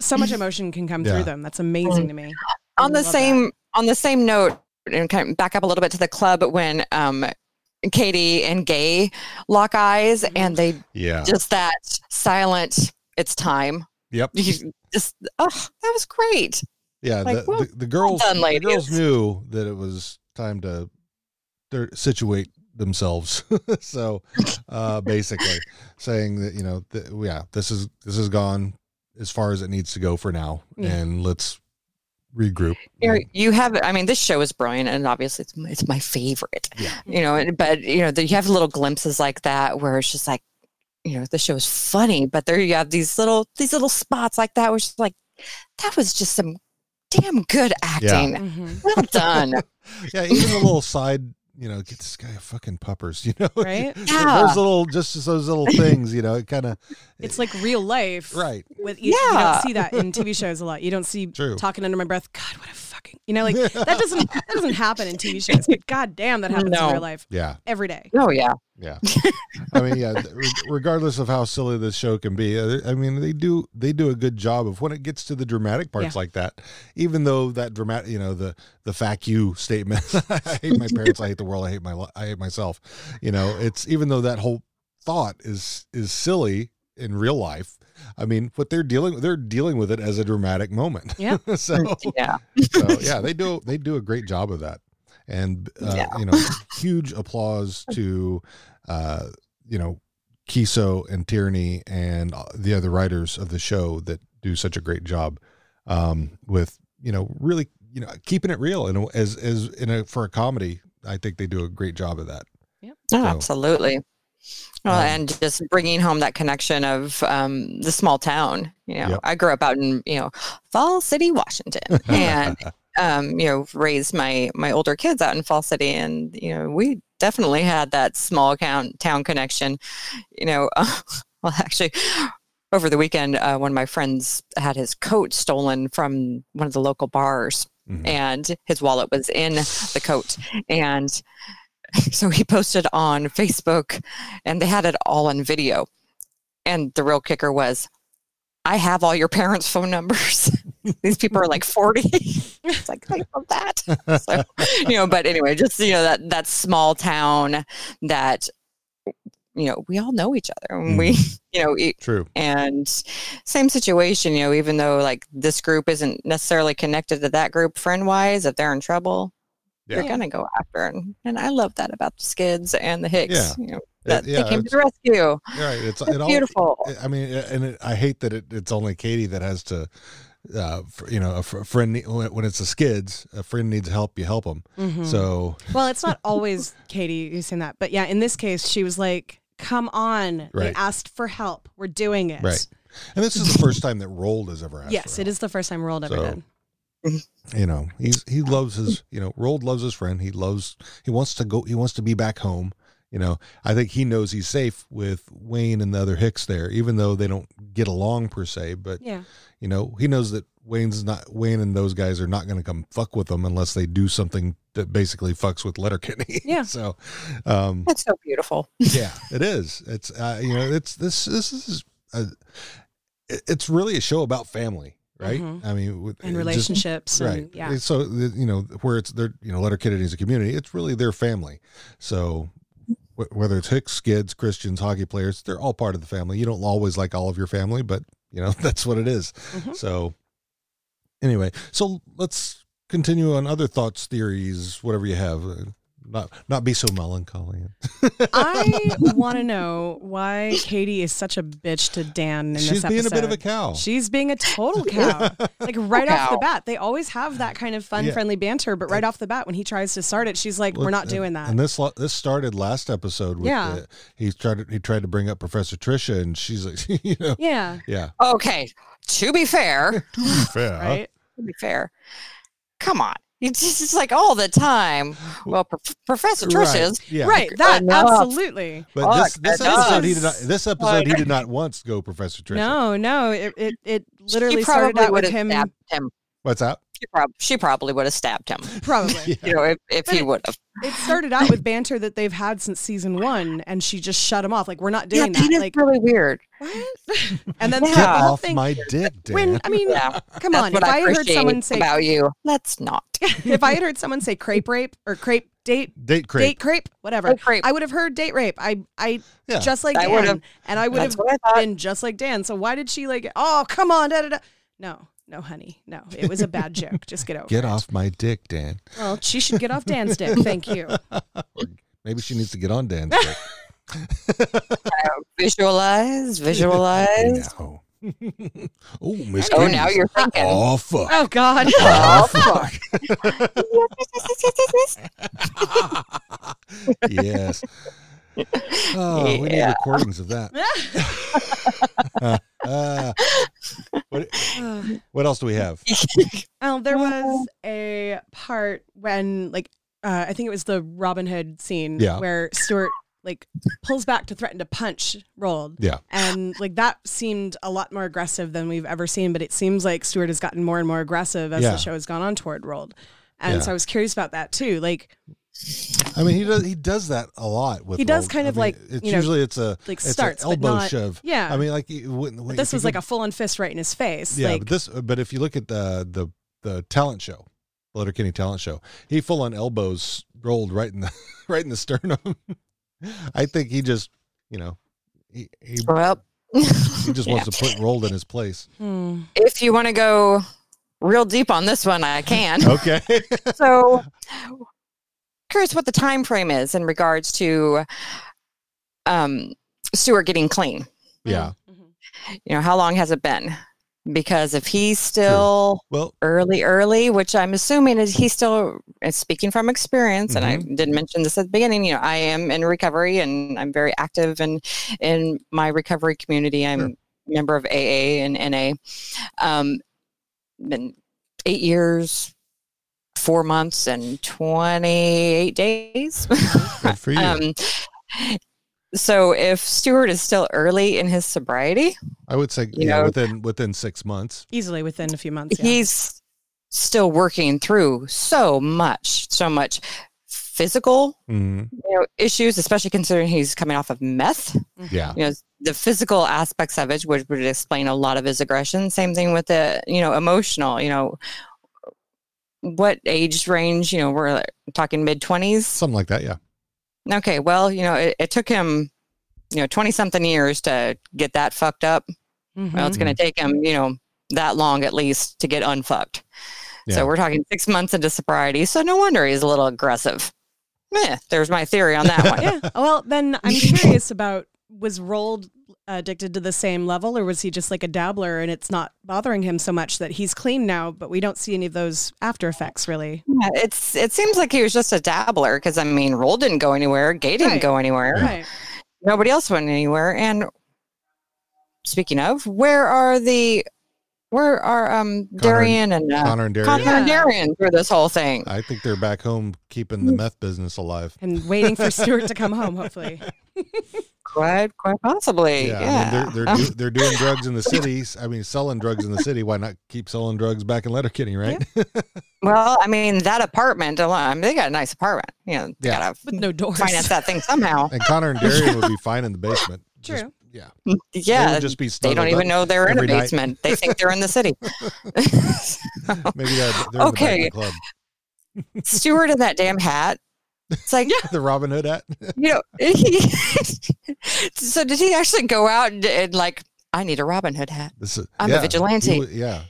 so much emotion can come Yeah. through them. That's amazing to me. on the Love that. same on the same note and kind of back up a little bit to the club when um Katie and Gae lock eyes and they Yeah. just that silent it's time Yep. you just oh that was great Yeah, Like, the, well- the, the girls done, the girls knew that it was time to situate themselves. so uh basically saying that, you know, th- yeah, this is this is gone as far as it needs to go for now Yeah. and let's regroup. You're- you have i mean this show is brilliant and obviously it's, my- it's my favorite Yeah. you know but you know the, you have little glimpses like that where it's just like you know the show is funny but there you have these little these little spots like that which is like that was just some damn good acting Mhm. well done Yeah, even a little side, you know, get this guy a fucking puppers, you know. Right? Yeah. Those little just those little things, you know, it kind of It's like real life. right. With you, you Yeah. don't see that in TV shows a lot. You don't see True. talking under my breath. God, what a fucking you know like that doesn't that doesn't happen in TV shows. But God damn, that happens No. in real life Yeah. every day. oh yeah Yeah, I mean, yeah. Regardless of how silly this show can be, uh, I mean, they do they do a good job of when it gets to the dramatic parts Yeah. like that. Even though that dramatic, you know, the the "fact you" statement, I hate my parents, I hate the world, I hate my, I hate myself. You know, it's even though that whole thought is is silly in real life. I mean, what they're dealing with, they're dealing with it as a dramatic moment. Yeah. so yeah so yeah, they do they do a great job of that, and uh, Yeah. you know, huge applause to uh, you know Keeso and Tierney and uh, the other writers of the show that do such a great job um, with you know really you know keeping it real and as as in a for a comedy. I think they do a great job of that. Oh, So, absolutely. Well, um, and just bringing home that connection of um, the small town. You know, Yep. I grew up out in you know Fall City, Washington, and um, you know raised my my older kids out in Fall City, and you know we definitely had that small town town connection. You know, well, actually. Over the weekend, uh, one of my friends had his coat stolen from one of the local bars, Mhm. and his wallet was in the coat. And so he posted on Facebook and they had it all in video. And the real kicker was, I have all your parents' phone numbers. These people are like 40. it's like, I love that. So, you know, but anyway, just, you know, that, that small town that, you know, we all know each other and we, mm-hmm. you know, e- True. and same situation, you know, even though like this group isn't necessarily connected to that group friend wise, if they're in trouble, they're gonna go after it. And I love that about the skids and the Hicks. Yeah. You know, It- that yeah, they came to the rescue. Right. It's, It's it all, beautiful. I mean, and it, I hate that it, it's only Katie that has to, uh, fr- you know, a fr- friend when when it's the skids, a friend needs help, you help them. Mhm. So Well, it's not always Katie who's saying that, but yeah, in this case, she was like, "Come on, they Right. asked for help. We're doing it." right, and this is the first time that Roald has ever asked. Yes, for it is the first time Roald ever So- did. Help. You know, he's he loves his. You know, Roald loves his friend. He loves. He wants to go. He wants to be back home. You know, I think he knows he's safe with Wayne and the other Hicks there, even though they don't get along per se. But Yeah. you know, he knows that Wayne's not Wayne and those guys are not going to come fuck with them unless they do something that basically fucks with Letterkenny. Yeah. so, um, That's so beautiful. yeah, it is. It's uh, you know, it's this this is a, it's really a show about family, right? Mhm. I mean, with, And it just- relationships. right? And, yeah. So you know where it's their you know Letterkenny is a community. It's really their family. So wh- whether it's Hicks, Skids, Christians, hockey players, they're all part of the family. You don't always like all of your family, but you know that's what it is. Mhm. So anyway, so let's continue on other thoughts, theories, whatever you have. Not not be so melancholy. I want to know why Katie is such a bitch to Dan in She's this being a bit of a cow. She's being a total cow. like right off the bat, they always have that kind of fun, Yeah. friendly banter. But right off the bat, when he tries to start it, she's like, "We're not and- doing that." And this lo- this started last episode. With Yeah. the, he tried to, he tried to bring up Professor Trisha, and she's like, you know, yeah, yeah, Okay. To be fair, to be fair, right. to be fair, come on. It's just it's like all the time. Well, Pro- Professor Trish's. yeah, Right. That Enough. absolutely. But this this episode he did not. This episode he did not once go Professor Trisha. No, no. It it, it literally she started probably out would with have him. stabbed him. What's up? She, prob- she probably would have stabbed him. Probably. You know, if, if he would have. It started out with banter that they've had since season one, and she just shut him off. Like, we're not Yeah, doing that that. is Like, really weird. what? and then Yeah. the whole off thing. my dick, Dan. When I mean, Yeah. come That's on. If I, had heard someone say, about you, let's not. if I had heard someone say crepe rape or crepe date, Date crepe. date crepe, whatever, Date crepe. I would have heard date rape. I, I, Yeah. just like I Dan, would've- and I would have what I thought. been just like Dan. So why did she like? Oh, come on, da da da. No, no, honey, no. It was a bad joke. Just get over Get it. off my dick, Dan. Well, she should get off Dan's dick. Thank you. Maybe she needs to get on Dan's dick. Visualize, visualize. no. oh, Miss Oh, Katie's- now you're thinking. Oh fuck. Oh God. Oh fuck. yes. Oh, we need recordings of that. Uh, what, what else do we have? Oh, there was a part when, like, uh, I think it was the Robin Hood scene Yeah. where Stewart like pulls back to threaten to punch Roald. Yeah. And like that seemed a lot more aggressive than we've ever seen, but it seems like Stewart has gotten more and more aggressive as Yeah. the show has gone on toward Roald. And Yeah. so I was curious about that too. Like I mean, he does he does that a lot with. He does Roald. kind I of mean, like, it's you know, usually it's a like it's an starts, but elbow not- shove. yeah. I mean, like you wouldn't- but this was go- like a full on fist right in his face. yeah. like but this, but if you look at the the the talent show, Letterkenny talent show, he full on elbows Roald right in the right in the sternum. I think he just, you know, he he, Well, he just yeah. wants to put Roald in his place. hmm. if you want to go real deep on this one, I can. Okay. so curious what the time frame is in regards to um Stewart getting clean. yeah. You know, how long has it been? Because if he's still Well, early, early, which I'm assuming is he's still speaking from experience, and I Mm-hmm. did mention this at the beginning, you know, I am in recovery and I'm very active in in my recovery community. I'm Sure. a member of AA and NA. Um been eight years, four months and twenty eight days. good for you. um so if Stewart is still early in his sobriety, I would say you yeah, know- within within six months. easily within a few months. Yeah. he's still working through so much, so much physical Mhm. you know, issues, especially considering he's coming off of meth. Yeah. You know, the physical aspects of it would, would explain a lot of his aggression. Same thing with the, you know, emotional, you know, what age range, you know, we're talking mid 20s. Something like that. Yeah. Okay, well, you know, it, it took him, you know, 20 something years to get that fucked up. Mhm. Well, it's going to take him, you know, that long at least to get unfucked. Yeah. So we're talking six months into sobriety. So no wonder he's a little aggressive. Meh, there's my theory on that one. yeah. Well, then I'm curious about was Roald addicted to the same level, or was he just like a dabbler and it's not bothering him so much that he's clean now, but we don't see any of those after effects really? Yeah, it's it seems like he was just a dabbler because I mean, Roald didn't go anywhere, Gae didn't Right. go anywhere, Right. nobody else went anywhere. And speaking of, where are the where are um Darian and uh, Connor and Darian. Connor and Darian through this whole thing? I think they're back home keeping the meth business alive. And waiting for Stewart to come home, hopefully. Quite quite possibly. Yeah, Yeah. I mean, they're they're, do, they're doing drugs in the cities. I mean, selling drugs in the city. Why not keep selling drugs back in Letterkenny, right? Well, I mean, that apartment alone, I mean, they got a nice apartment. You know, they Yeah. gotta With no doors. finance that thing somehow. and Connor and Darian would be fine in the basement. Just True. Yeah. Yeah, would just be they don't even know they're in a every night. basement. They think they're in the city. Maybe they're, they're Okay. in the back of the Stewart in that damn hat. It's like, club. The Robin Hood hat. you know, he, so did he actually go out and, and like, I need a Robin Hood hat? Is, I'm a vigilante. he yeah.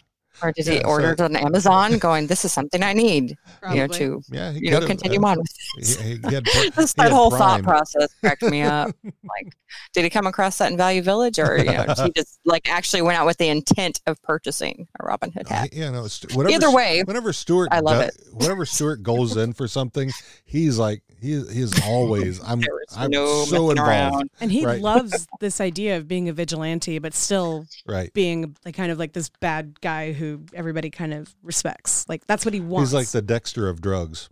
Or did Yeah, he so- order it on Amazon going, this is something I need, you know, to, Yeah. He you know, continue uh, on with He, this. he, he had, pr- that had whole thought process cracked me up. like, did he come across that in Value Village, or you know, he just like actually went out with the intent of purchasing a Robin Hood hat? Yeah, no. St- Whatever, Either way, whenever Stewart, I love it. Whenever Stewart goes in for something, he's like he is always. I'm I'm no so messing involved. around. And he Right. loves this idea of being a vigilante, but still Right. being like kind of like this bad guy who everybody kind of respects. Like that's what he wants. He's like the Dexter of drugs.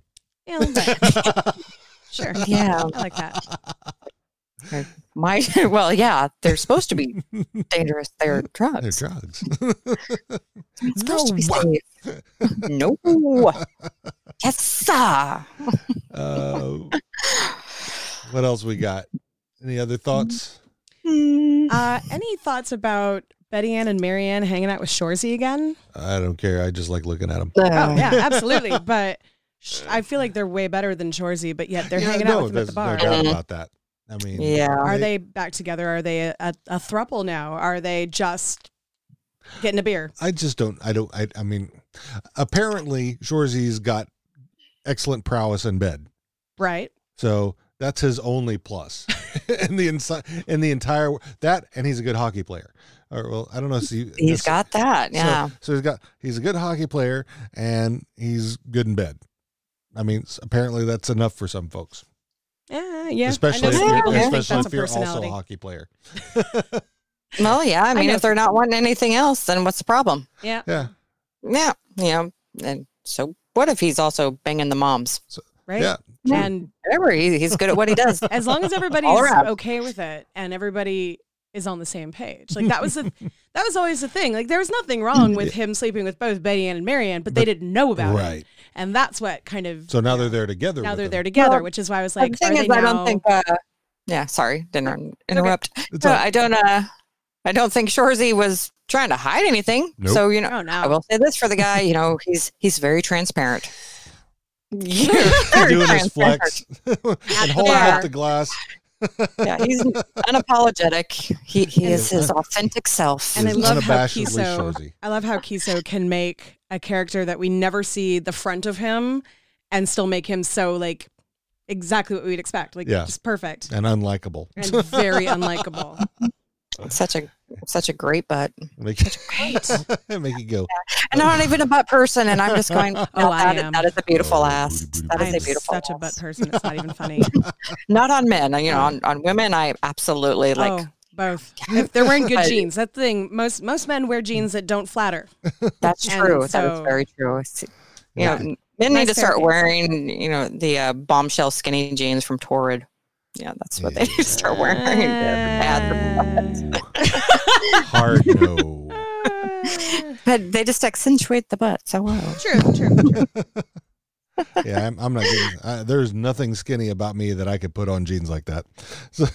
Yeah, a little sure. Yeah. I like that. My well, yeah, they're supposed to be dangerous. They're They're drugs. drugs. It's supposed to be No. safe. no. Yes, sir. uh, what else we got? Any other thoughts? Uh, any thoughts about Betty Ann and Marianne hanging out with Shoresy again? I don't care. I just like looking at them. Oh yeah, absolutely. But sh- I feel like they're way better than Shoresy, but yet they're hanging out with him at the bar. No doubt about that. I mean, Yeah. Are they back together? Are they a, a, a thruple now? Are they just getting a beer? I just don't. I don't. I. I mean, apparently Shoresy's got excellent prowess in bed, Right. so that's his only plus in the inside in the entire that, and he's a good hockey player. Or well, I don't know. if he, He's got that. Yeah. So, he's got he's a good hockey player and he's good in bed. I mean, apparently that's enough for some folks, Yeah, yeah. especially if know you're, people especially that's if a you're also a hockey player. well, yeah. I mean, know if they're not wanting anything else, then what's the problem? Yeah. Yeah, Yeah. You know, and so what if he's also banging the moms? Right. yeah. And Whatever. He, he's good at what he does. as long as everybody's okay with it and everybody is on the same page. Like that was the that was always the thing. Like there was nothing wrong mm, with him sleeping with both Betty Ann and Marianne, but, they didn't know about it. Right. And that's what kind of So now they're there together. now they're him. there together, Well, which is why I was like, the like, thing are is, they I now? don't think. Uh, yeah. Sorry, didn't interrupt. It's No, I don't. Uh, I don't think Shoresy was trying to hide anything. Nope. So you know, Oh no. I will say this for the guy. You know, he's he's very transparent. Yeah, He's doing his flex and holding bar. up the glass. Yeah, he's unapologetic. He he is his authentic self. And I love how Keeso. Shoresy. I love how Keeso can make a character that we never see the front of him, and still make him so like exactly what we'd expect. Like Yeah. just perfect and unlikable. and very unlikable. such a such a great butt, Make, make it go. and I'm not even a butt person. And I'm just going. "No, Oh, I that is- am. that is a beautiful Oh, ass. booty, booty, That is I'm a beautiful. such a butt person. It's not even funny. Not on men. You know, on, on women, I absolutely like. oh, both. If they're wearing good jeans, that thing. Most most men wear jeans that don't flatter. That's And true. that so- is very true. You Yeah. know, men Nice need to start wearing, you know, the uh, bombshell skinny jeans from Torrid. Yeah, that's what they need to start wearing. They're. Hard no. But they just accentuate the butt so well. True, true. True. yeah, I'm, I'm not getting. Uh, there's nothing skinny about me that I could put on jeans like that. So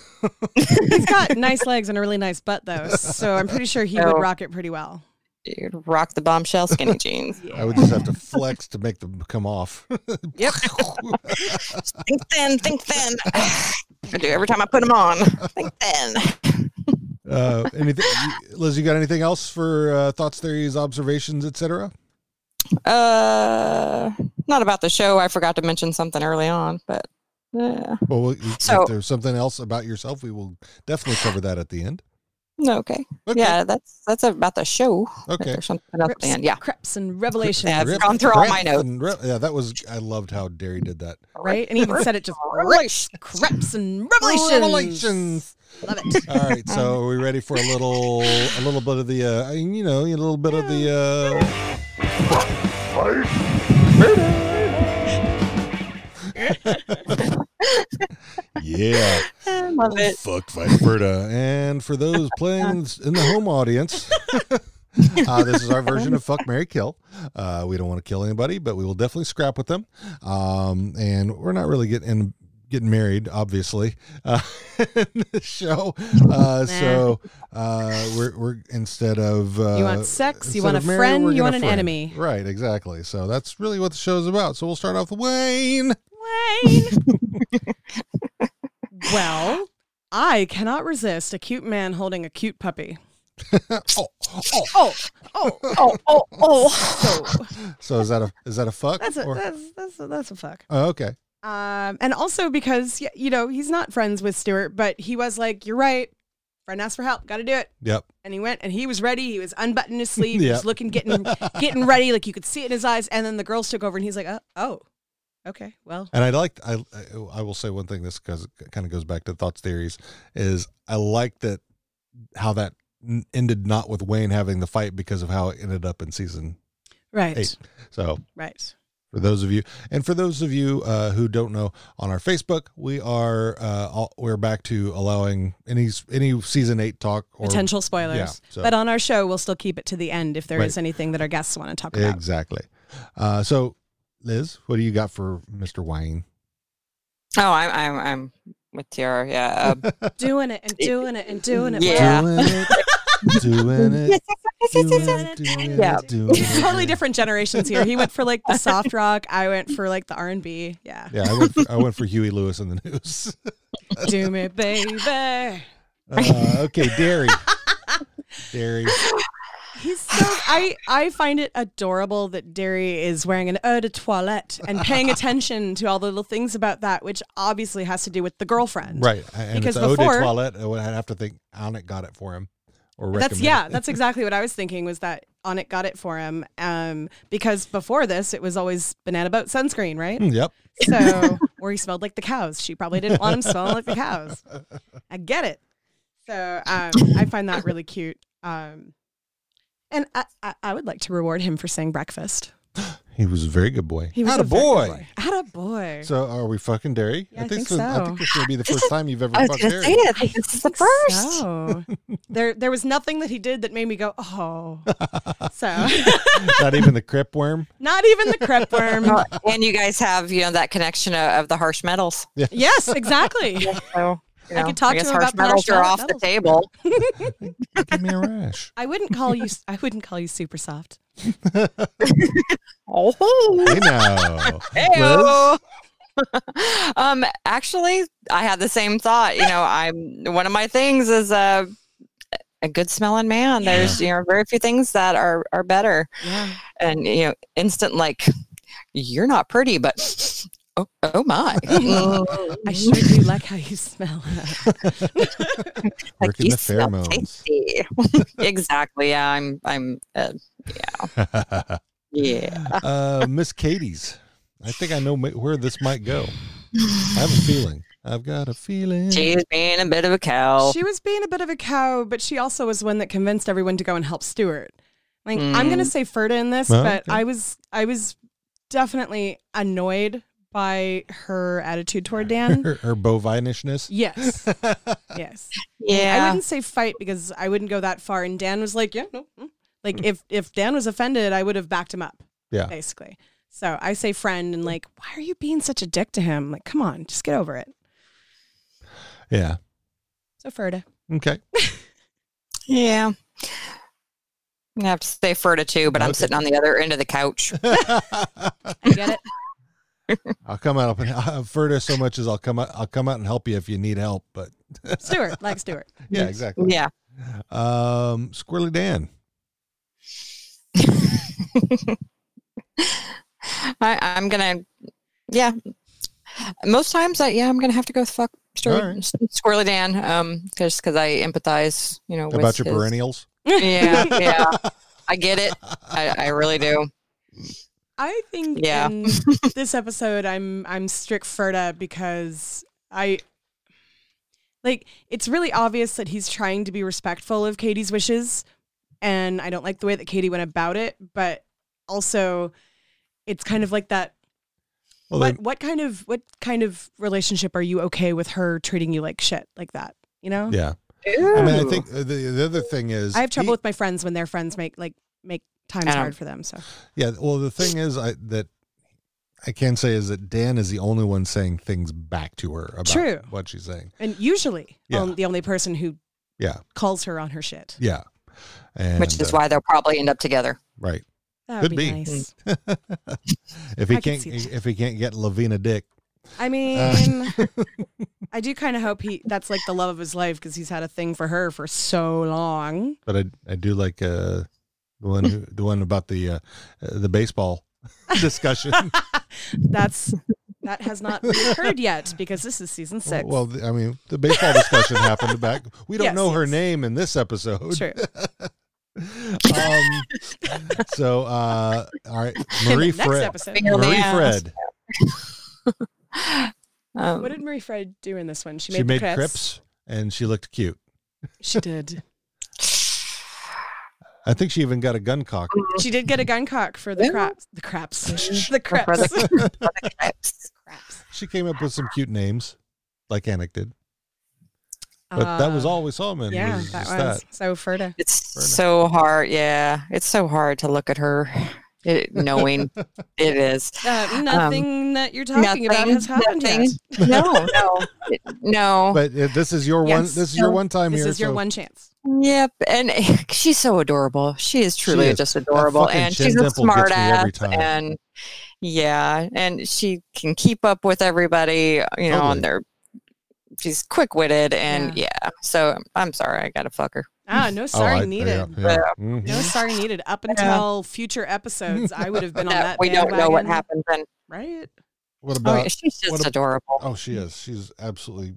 He's got nice legs and a really nice butt, though. So I'm pretty sure he would rock it pretty well. Dude, rock the bombshell skinny jeans. I would just have to flex to make them come off. Yep. think thin, think thin. I do every time I put them on. Think thin. uh, anything, Liz? You got anything else for uh, thoughts, theories, observations, etc.? Uh, not about the show. I forgot to mention something early on, but yeah. Well, we- So- if there's something else about yourself, we will definitely cover that at the end. No, okay. Okay. Yeah, that's that's about the show. Okay. There's something else at the. Yeah. Creps and revelations. Yeah, I've Rip, gone through all my notes. re- yeah, that was. I loved how Derry did that. Right? And he even said it just Revelation. creps and revelations. Revelations. Love it. All right, so are we ready for a little, a little bit of the, uh, you know, a little bit of the. Uh, yeah. I love it. Fuck Viperta. And for those playing in the home audience, uh, this is our version of Fuck Mary Kill. Uh, we don't want to kill anybody, but we will definitely scrap with them. Um, and we're not really getting getting married, obviously, uh, in the show. Uh, so uh, we're we're instead of uh, You want sex, you want a married, friend, you want an friend. enemy. Right, exactly. So that's really what the show's about. So we'll start off with Wayne. Wayne. Well, I cannot resist a cute man holding a cute puppy. oh, oh. Oh, oh, Oh, oh, oh. so So is that a is that a fuck? that's a or- that's that's a, that's a fuck. oh, okay. Um, and also because you know he's not friends with Stuart, but he was like, "You're right." Friend asked for help. Got to do it. Yep. And he went, and he was ready. He was unbuttoning his sleeve. He was looking, getting, getting ready. Like you could see it in his eyes. And then the girls took over, and he's like, "Oh, oh, okay, well, And I like I I will say one thing. This because it kind of goes back to thoughts theories. Is I like that how that ended not with Wayne having the fight because of how it ended up in season right, eight. So right." for those of you and for those of you uh, who don't know on our facebook we are uh, all, we're back to allowing any any season eight talk or Potential spoilers. yeah, so- But on our show, we'll still keep it to the end if there is Right. anything that our guests want to talk about. exactly uh, so liz what do you got for mr wayne Oh, I'm I'm I'm with Tiara. Yeah. Uh, Doing it and doing it and doing it. Yeah. doing it doing it doing it, doing Yeah. doing it. totally different generations here. He went for like the soft rock. I went for like the R and B. Yeah. yeah i went for, i went for Huey Lewis and the News Do me, baby. uh, okay dairy dairy He's so I I find it adorable that Derry is wearing an eau de toilette and paying attention to all the little things about that, which obviously has to do with the girlfriend. right and Because it's eau de before- toilette i would have to think Annette got it for him or That's yeah, that's exactly what I was thinking was that Onnit got it for him. Um, because before this it was always banana boat sunscreen, right? Hmm, yep So or he smelled like the cows. She probably didn't want him smelling like the cows. I get it. So um, I find that really cute. Um, and I, I, I would like to reward him for saying breakfast. He was a very good boy. He was Had a a very good boy. boy. Had a boy. So are we fucking dairy? Yeah, I think, think so. I think this is gonna be the first time you've ever I was fucked gonna dairy. say, I think this is the first. So there, there was nothing that he did that made me go, oh. So Not even the crip worm. not even the crep worm. Well, and you guys have you know that connection of, of the harsh metals. yes, exactly. So you I know, could talk to guess him harsh about the metals harsh are off metals. the table. Give me a rash. I wouldn't call you. I wouldn't call you super soft. Oh, Hey now. Heyo. um, actually, I had the same thought. You know, I'm one of my things is a a good smelling man. There's you know very few things that are are better, Yeah. and you know, instant like you're not pretty, but oh oh my, Mm, I sure do like how you smell. like Working you the smell pheromones. tasty. exactly. Yeah, I'm I'm uh, yeah yeah. uh, Miss Katie's. I think I know where this might go. I have a feeling. I've got a feeling. She's being a bit of a cow. She was being a bit of a cow, but she also was one that convinced everyone to go and help Stuart. Like I'm gonna say Ferda in this, but okay. I was I was definitely annoyed by her attitude toward Dan. Her, her bovinishness. yes, yes. I wouldn't say fight because I wouldn't go that far. And Dan was like, yeah, no. mm." Like if if Dan was offended, I would have backed him up. Yeah. basically. So I say friend and like, why are you being such a dick to him? Like, come on, just get over it. Yeah. So Ferda. Okay. Yeah. I'm gonna have to say Ferda too, but I'm sitting on the other end of the couch. You get it? I'll come out. I've heard her so much as I'll come out. I'll come out and help you if you need help. But Stuart, like Stuart. yeah, exactly. yeah. Um, Squirrely Dan. I, I'm gonna yeah. Most times I yeah, I'm gonna have to go with fuck Stuart, All right. Squirrely Dan. Um because because I empathize, you know, with About your his- perennials. Yeah, yeah. I get it. I, I really do. I think Yeah. in this episode I'm I'm strict Ferda because I like it's really obvious that he's trying to be respectful of Katie's wishes and I don't like the way that Katie went about it, but also it's kind of like that Well, what then, what kind of what kind of relationship are you okay with her treating you like shit like that? You know? yeah. I mean, I think uh, the the other thing is I have trouble he- with my friends when their friends make like make times I hard for them. So Yeah. Well, the thing is, I that I can say is that Dan is the only one saying things back to her about True. what she's saying. And usually, Yeah. um, the only person who Yeah, calls her on her shit. yeah. And, which is uh, why they'll probably end up together. right. That Could would be, be. nice. if he I can't see that. if he can't get Lavina Dick, I mean, Uh. I do kind of hope he that's like the love of his life because he's had a thing for her for so long. but I I do like uh the one who, the one about the uh, the baseball discussion. That's that has not occurred yet because this is season six. Well, the- I mean, the baseball discussion happened back. We don't Yes, know her name in this episode. True. um, so, uh, all right, Marie next Fred. episode. Marie nails. Fred. Um, What did Marie Fred do in this one? She She made, made, the crepes. crepes and she looked cute. She did. I think she even got a gun cock. She did get a gun cock for the Yeah. craps. The craps. the for the- for craps. She came up with some cute names, like Anik did. But that was Uh, all we saw, man. Yeah, was that was that. so Ferda. It's Burn it. so hard. Yeah, it's so hard to look at her, it, knowing it is. Uh, nothing that you're talking about nothing, has happened nothing. yet. No, no, it- no. But uh, this is your one. Yes. This is your one time This here. is your so- one chance. Yep, and she's so adorable. She is truly is. just adorable, and she's a dimple smart ass. And yeah, and she can keep up with everybody. You know, Totally. and they're she's quick witted, and yeah. So I'm sorry, I gotta fuck her. Ah, no Oh, sorry I- needed. Yeah, yeah. Mhm. No sorry needed. Up until future episodes, I would have been on That that. we don't know what bandwagon, happens, and right? What oh, about? yeah, she's just what ab- adorable. Oh, she is. She's absolutely.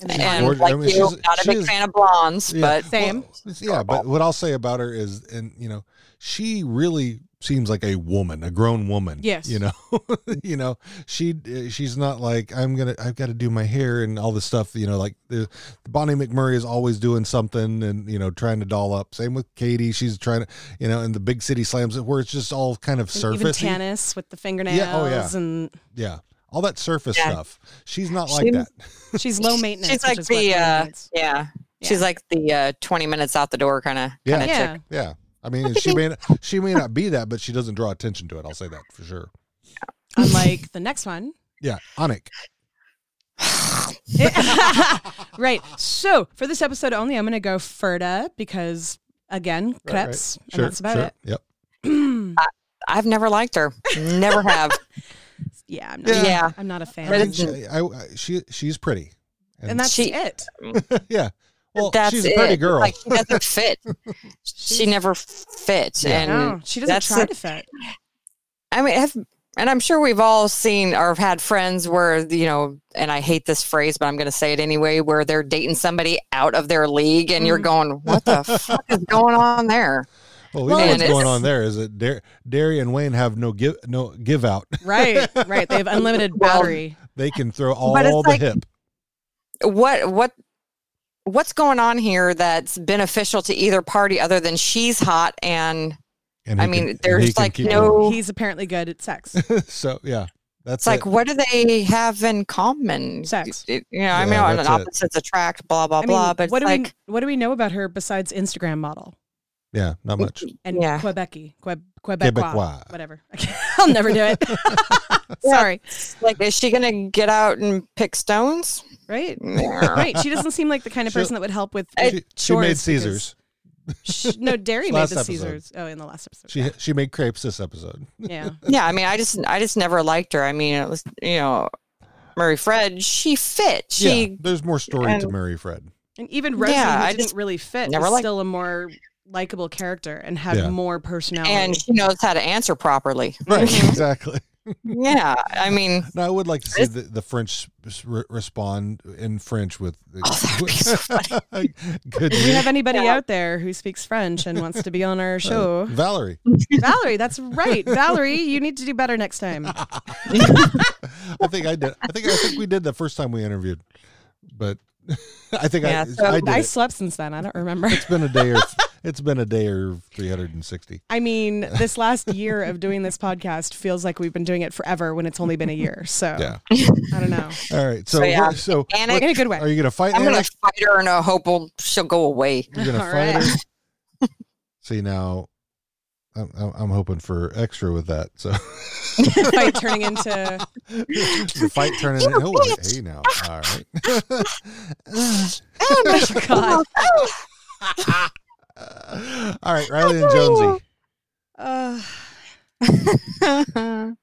And She's then- and gorgeous. like I mean, you, she's- not a big is- fan of blondes, Yeah. but Same. Well, yeah, but what I'll say about her is, and you know, she really seems like a woman, a grown woman. Yes. You know, you know, she she's not like I'm gonna I've got to do my hair and all this stuff. You know, like the Bonnie McMurray is always doing something and you know trying to doll up. Same with Katie. She's trying to you know, and the big city slams where it's just all kind of and even surface. Tanis with the fingernails Yeah, oh, yeah. and Yeah. All that surface Yeah. stuff. She's not like She- that. she's low maintenance. she's like the uh, yeah, Yeah. she's like the uh, twenty minutes out the door kind of Yeah. kind of yeah. chick. Yeah. I mean, she may not, she may not be that, but she doesn't draw attention to it. I'll say that for sure. Unlike the next one. Yeah, Anik. right. So for this episode only, I'm going to go Ferda because again, Right, crepes, right. and that's about sure. Yep. it. I've never liked her. Never have. yeah, I'm not, Yeah. I'm not a fan. I mean, she, I, I- she she's pretty, and that's She- it. yeah. Well, That's she's a pretty it. girl. Like she doesn't fit. she never fits, Yeah. and No, she doesn't try the- to fit. I mean, have, and I'm sure we've all seen or have had friends where you know, and I hate this phrase, but I'm going to say it anyway, where they're dating somebody out of their league, and you're Mhm. going, "What the fuck is going on there?" well, we know what's going on there. Is that Dar- Derry and Wayne have no give no give out. Right, right. They have unlimited Well, battery. They can throw all the like- hip. What what what's going on here that's beneficial to either party other than she's hot and And I mean, can- there's he like keep no- He's apparently good at sex. so yeah, that's it's like what do they have in common? Sex. It- you know, I Yeah, mean, on that's it. opposites attract, blah blah I mean, blah. But what do like we what do we know about her besides Instagram model yeah, not much. and Yeah. Quebecy, Que- Quebecois, Quebecois. whatever? I'll never do it. Sorry. like is she gonna get out and pick stones? Right. Right. She doesn't seem like the kind of She'll- person that would help with, I- with She, she chores made because- Caesars. Sh- no, Dairy made Last the episode. Caesars. Oh, in the last episode. She she made crepes this episode. yeah. yeah, I mean, I just I just never liked her. I mean, it was you know, Murray Fred, she fit. yeah, She there's more story to Mary Fred. And even Rosie, Yeah, who I didn't just really fit, never was liked- still a more likable character and had Yeah. more personality. and she knows how to answer properly. Right, exactly. Yeah, I mean, Now I would like to see the, the French re- respond in French with. Oh, that'd be so funny. Good. Do we have anybody Yeah. out there who speaks French and wants to be on Uh, our show? Valerie. Valerie, that's right. Valerie, you need to do better next time. I think I did. I think I think we did the first time we interviewed, but I think Yeah, I, so I did. I it. slept since then. I don't remember. It's been a day or it's been a day or three hundred and sixty. I mean, this last year of doing this podcast feels like we've been doing it forever when it's only been a year. So Yeah. I don't know. All right. So So, yeah. so Anna- what- In a good way. are you gonna fight? I'm gonna fight her and I hope she'll go away. You're gonna All fight right. her. See now, I'm, I'm I'm hoping for extra with that. So Fight turning into the fight turning. in- Oh, hey now. All right. oh my god. All right, Riley and Jonesy. Uh, um,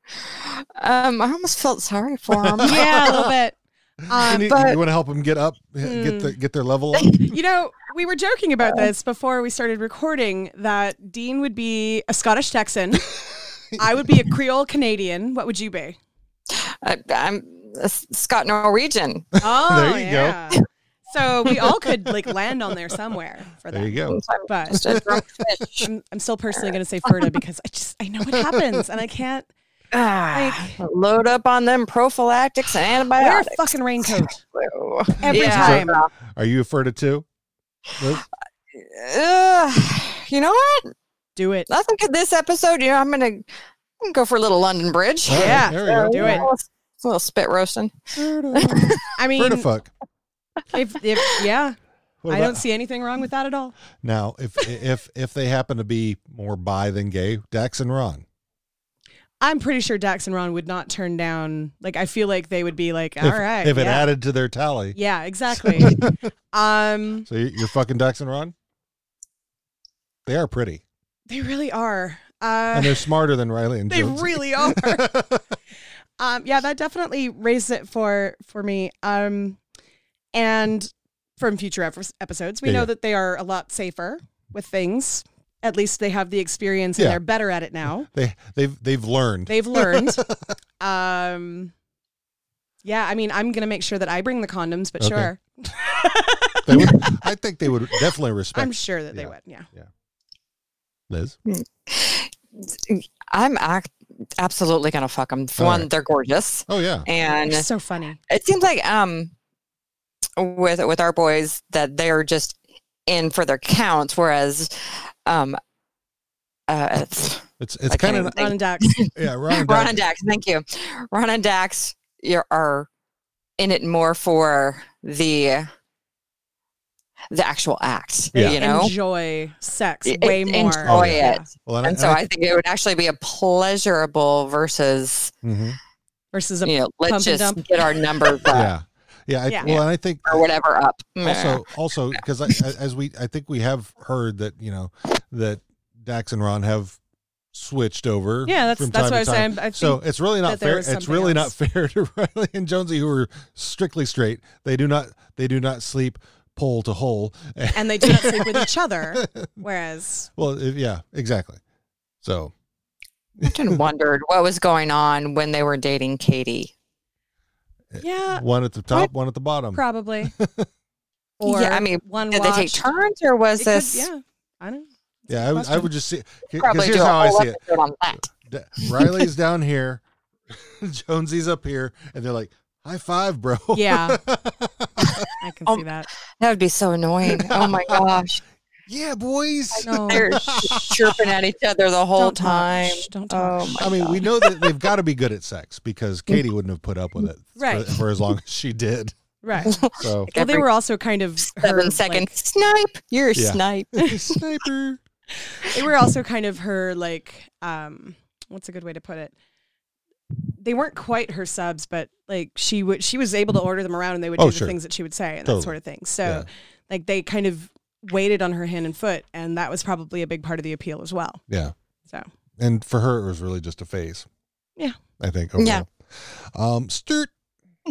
I almost felt sorry for him. yeah, a little bit. You, Um, need- but- you want to help them get up, get the get their level up. you know, we were joking about this before we started recording that Dean would be a Scottish Texan. I would be a Creole Canadian. What would you be? I, I'm a S- Scott Norwegian. Oh, There you go. Yeah. So we all could like land on there somewhere for that. There you go. But Just a drunk fish. I'm, I'm still personally going to say Ferda because I just I know what happens and I can't Ah, load up on them prophylactics and wear a antibiotics. fucking raincoat every Yeah. time. Are you afraid of two? Nope. Ugh. you know what? Do it. I think this episode, you know, I'm gonna, I'm gonna go for a little London Bridge. All right, Yeah, there we go. do it. A little, spit roasting. I mean, Ferda fuck. If, if yeah, I don't see anything wrong with that at all. Now, if if if they happen to be more bi than gay, Dax and Ron. I'm pretty sure Dax and Ron would not turn down. Like, I feel like they would be like, all if, right, if it yeah. added to their tally. yeah, exactly. um, So you're, you're fucking Dax and Ron. They are pretty, they really are. Uh, and they're smarter than Riley and they Jonesy. really are. um, yeah, that definitely raised it for for me. Um, and from future episodes, we Yeah, know yeah. that they are a lot safer with things. At least they have the experience and Yeah. they're better at it now. They they've they've learned. They've learned. um, yeah, I mean, I'm gonna make sure that I bring the condoms, but Okay. sure, They would, I think they would definitely respect. I'm sure that they yeah. would. Yeah. Yeah. Liz. I'm ac- absolutely gonna fuck them. For All one, right. they're gorgeous, Oh yeah. and They're so funny. it seems like um with with our boys that they're just in for their counts, whereas um uh It's it's I kind of Ron and Dax. yeah. Ron and Ron Dax- and Dax, thank you. Ron and Dax you're, in it more for the the actual act. Yeah. You know, enjoy sex It- way it- more. enjoy Oh, it. yeah. Well, And so I think it would actually be a pleasurable versus Mhm. versus a you know let's just dump. get our numbers up yeah. Yeah, I, Yeah. well, and I think or whatever up. also also because I, as we I think we have heard that you know that Dax and Ron have switched over. Yeah, that's- from that's time what to I was time. saying. I so it's really not fair. It's really else. not fair to Riley and Jonesy, who are strictly straight. They do not they do not sleep pole to hole. and they do not sleep with each other. Whereas well, yeah, exactly. So I often wondered what was going on when they were dating Katie. Yeah, one at the top, one at the bottom. probably. Or yeah, I mean, one did they take turns or was It could- this? yeah, I don't. Yeah, I, would- I would just see because here's how I see it. episode on that. D- Riley's down here, Jonesy's up here, and they're like, "High five, bro!" Yeah. I can Oh, see um, that. That would be so annoying. Oh my gosh. Yeah, boys. No. They're chirping at each other the whole Don't time. Shh, don't talk. Oh I mean, we know that they've got to be good at sex because Katie wouldn't have put up with it Right. for, for as long as she did. Right. So, Well, they were also kind of seven her, seconds. like- snipe. You're a Yeah. snipe. sniper. they were also kind of her like um what's a good way to put it they weren't quite her subs but like she would she was able to order them around and they would Oh, do sure. the things that she would say and Totally. that sort of thing so Yeah. like they kind of waited on her hand and foot and that was probably a big part of the appeal as well Yeah, so and for her, it was really just a phase. Yeah. I think. Yeah. Overall. Um, Stewart.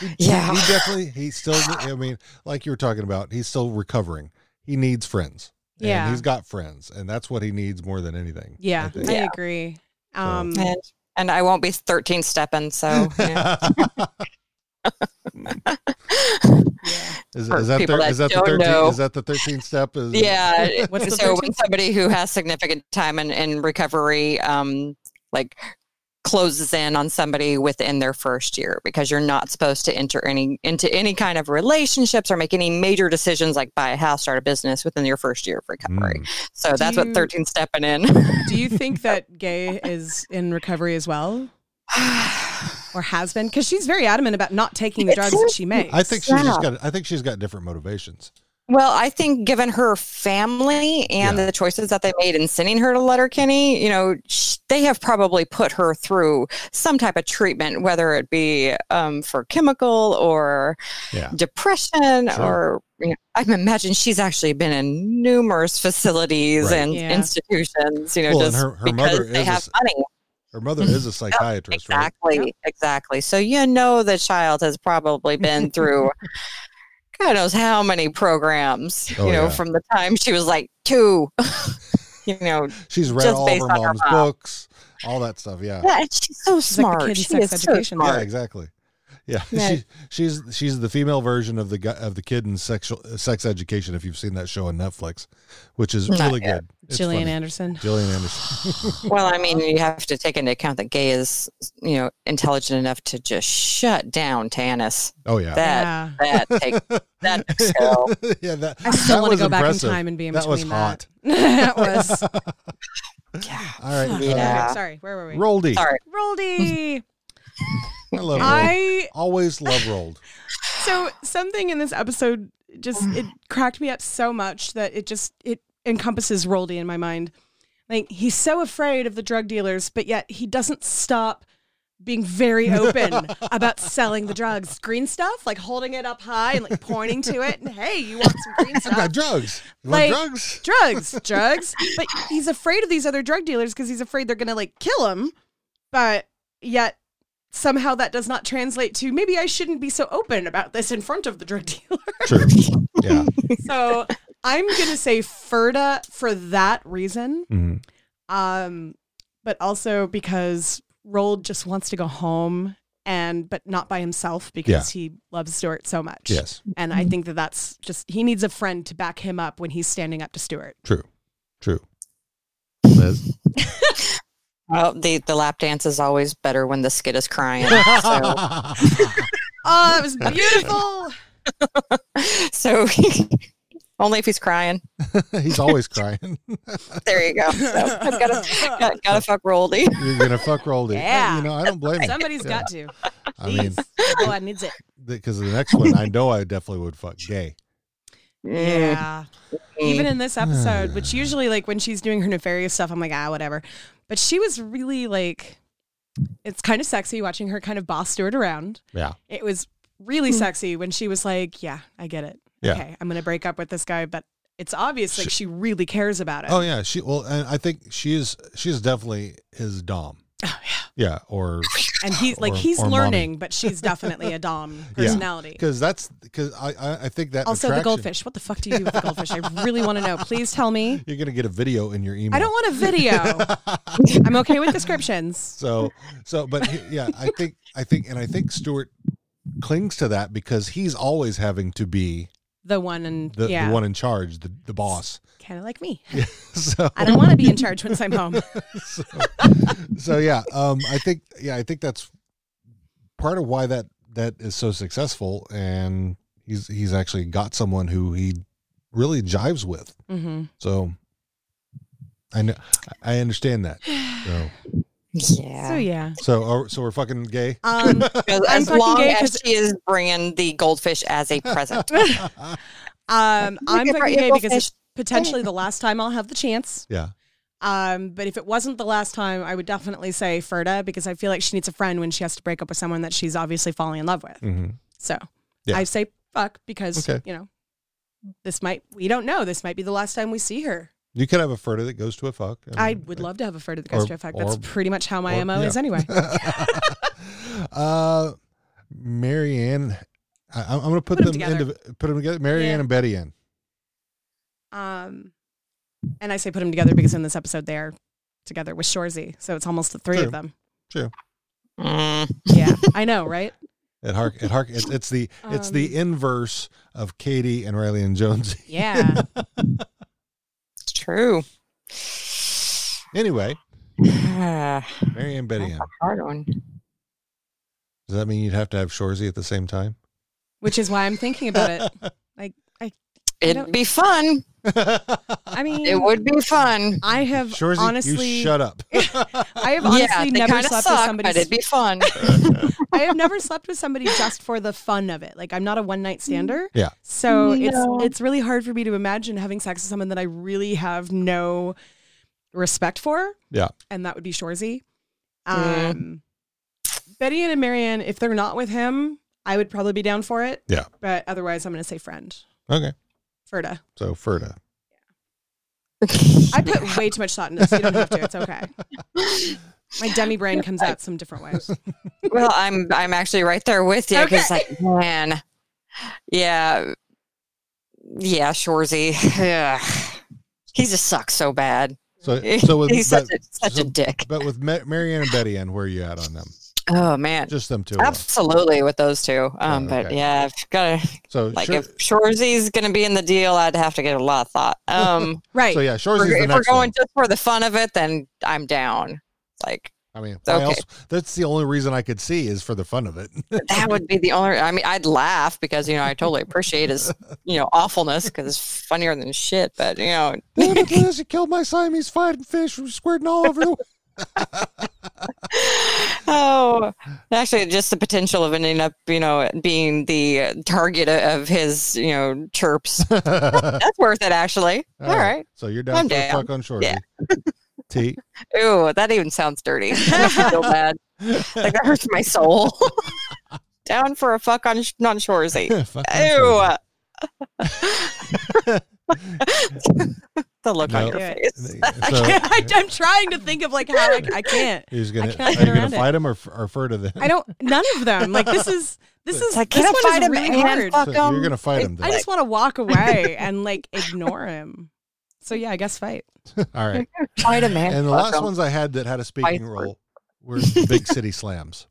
He- Yeah. He definitely. He's still. I mean, like you were talking about, he's still recovering. He needs friends. And Yeah. he's got friends, and that's what he needs more than anything. yeah I i, think. Yeah. agree um And, and I won't be 13 stepping. So, yeah. Is, is that people the, that is that the thirteen? know. Is that the thirteenth step? Is yeah. What's so when somebody who has significant time in, in recovery, um, like closes in on somebody within their first year because you're not supposed to enter any into any kind of relationships or make any major decisions like buy a house, start a business within your first year of recovery. Mm. So that's you- what 13 stepping in. do you think that Gae is in recovery as well or has been because she's very adamant about not taking the drugs that she makes I think she's just got. I think she's got different motivations. Well, I think given her family and Yeah. the choices that they made in sending her to Letterkenny, you know, sh- they have probably put her through some type of treatment, whether it be um, for chemical or Yeah. depression Sure. or you know, I imagine she's actually been in numerous facilities Right. and Yeah. institutions, you know, Well, just her- her because mother they is a have s- money. Her mother mm-hmm. is a psychiatrist, right? Exactly, exactly. So you know the child has probably been through God knows how many programs, Oh, you know, yeah. from the time she was like two. you know, She's read Just all of based her on her mom's mom. books, all that stuff. Yeah. yeah, and she's so She's smart. kid in she sex is so education. Yeah, exactly. Yeah, Yeah. She, she's she's the female version of the guy of the kid in sexual sex education. If you've seen that show on Netflix, which is Not really yet. good. It's Gillian funny. Anderson. Gillian Anderson. Well, I mean, you have to take into account that Gae is, you know, intelligent enough to just shut down Tanis. Oh yeah. That Yeah. that take that excel. yeah, that, I still that want to was go back in time and be in that was between hot. that. that was. All right, uh, Yeah. Okay, sorry, where were we? Roaldy. Sorry. Roaldy. I love. I Always love Roald. so something in this episode just it cracked me up so much that it just it encompasses Roaldy in my mind. Like he's so afraid of the drug dealers, but yet he doesn't stop being very open about selling the drugs. Green stuff, like holding it up high and like pointing to it and hey, you want some green I've got stuff? drugs. You Like- drugs? drugs, drugs. But he's afraid of these other drug dealers because he's afraid they're gonna like kill him. But yet somehow that does not translate to maybe I shouldn't be so open about this in front of the drug dealer. True. Yeah. so I'm gonna say Ferda for that reason. Mhm. Um, but also because Roald just wants to go home and but not by himself because he loves Stewart so much. Yes. And I think that that's just he needs a friend to back him up when he's standing up to Stewart. True. True. Liz? Well, the the lap dance is always better when the skid is crying. So, Oh, it was beautiful. so only if he's crying. He's always crying. There you go. So I've got to got, gotta fuck Roaldy. You're gonna fuck Roaldy. Yeah. You know, I don't blame him. Somebody's Yeah. got to. I mean, oh, I needs it. because the next one, I know I definitely would fuck Gae. Yeah. Even in this episode, which usually like when she's doing her nefarious stuff, I'm like, ah, whatever. But she was really like it's kind of sexy watching her kind of boss Stewart around. Yeah. It was really mm. sexy when she was like, Yeah, I get it. Yeah. Okay, I'm gonna break up with this guy, but it's obvious like she really cares about it. Oh yeah. She well, and I think she is. She is definitely his dom. Oh, Yeah. Or And he's like or- he's or mommy. learning, but she's definitely a dom personality. because that's because I, I I think that Also, the goldfish. What the fuck do you do with the goldfish? I really want to know. Please tell me. You're gonna get a video in your email. I don't want a video. I'm okay with descriptions. So so, but yeah, I think I think and I think Stewart clings to that because he's always having to be The one and the, yeah, the one in charge, the the boss. kind of like me. So I don't want to be in charge once I'm home. so, so yeah, um, I think yeah, I think that's part of why that that is so successful, and he's he's actually got someone who he really jives with. hmm So I know I understand that. So Yeah. So yeah, so are- so we're fucking Gae. um, As, I'm as fucking long Gae as 'cause- she is bringing the goldfish as a present. um, I'm fucking your Gae because it's potentially the last time I'll have the chance. Yeah. Um, but if it wasn't the last time, I would definitely say Ferda because I feel like she needs a friend when she has to break up with someone that she's obviously falling in love with. hmm So Yeah. I say fuck because Okay. you know this might we don't know this might be the last time we see her. You could have a Ferda that goes to a fuck. I would love to have a Ferda that goes Or- to a fuck. That's or- pretty much how my or- mo yeah. is anyway. uh, Marianne, I, I'm going to put, Put 'em them together. into put them together. Marianne Yeah. and Betty in. Um, and I say put them together because in this episode they are together with Shoresy, so it's almost the three True. of them. True. Mm. Yeah, I know, right? It hark. It hark. It's, it's the it's the Um, inverse of Katie and Riley and Jones. Yeah. It's true. anyway, Mary Marianne and Betty Ann. hard one. Does that mean you'd have to have Shoresy at the same time? Which is why I'm thinking about it. Like I It'd be fun. I mean, It would be fun. I have Shoresy, honestly, you shut up. I have honestly yeah, never kind of slept with somebody. but it'd be fun. I have never slept with somebody just for the fun of it. Like I'm not a one night stander. Yeah. So No. it's it's really hard for me to imagine having sex with someone that I really have no respect for, Yeah. and that would be Shoresy. Mm. Um, Betty and Marianne, if they're not with him, I would probably be down for it. Yeah. But otherwise, I'm going to say friend. Okay. Ferda. So Ferda. I put way too much thought in this. You don't have to. It's okay. My demi brain comes out some different ways. well, I'm I'm actually right there with you because like man, yeah, yeah, Shoresy, yeah, he just sucks so bad. So so with He's such a- such a dick. But with Ma- Marianne and Betty and where are you at on them? Oh man, Just them two. absolutely with those two. Um, Oh, but okay. yeah, I've got to So like Shor- if Shoresy's gonna be in the deal, I'd have to get a lot of thought. Um, Right. so yeah, if Shoresy's we're, the if we're going one. just for the fun of it, then I'm down. Like I mean, okay. else? That's the only reason I could see is for the fun of it. that would be the only. I mean, I'd laugh because you know I totally appreciate his you know awfulness because it's funnier than shit. But you know, Damn it, Liz, you killed my Siamese fighting fish from squirting all over the. Oh, actually, just the potential of ending up, you know, being the target of his, you know, chirps. That's worth it, actually. All right. So you're down I'm for a down. fuck on Shoresy. Yeah. T. Ooh, that even sounds dirty. That makes me feel bad. Like that hurts my soul. Down for a fuck on on Shoresy. Fuck on Ew. The look on your face. So I, I'm trying to think of like how I, I can't. he's gonna. I can't you gonna around it. fight him or or Ferda then? I don't. None of them. Like this is this is Like, this can I one fight him really and hard. fuck So him? you're gonna fight him then. I just want to walk away and like ignore him. So yeah, I guess fight. All right. Fight a man. And the last him. ones I had that had a speaking Fight role were big city slams.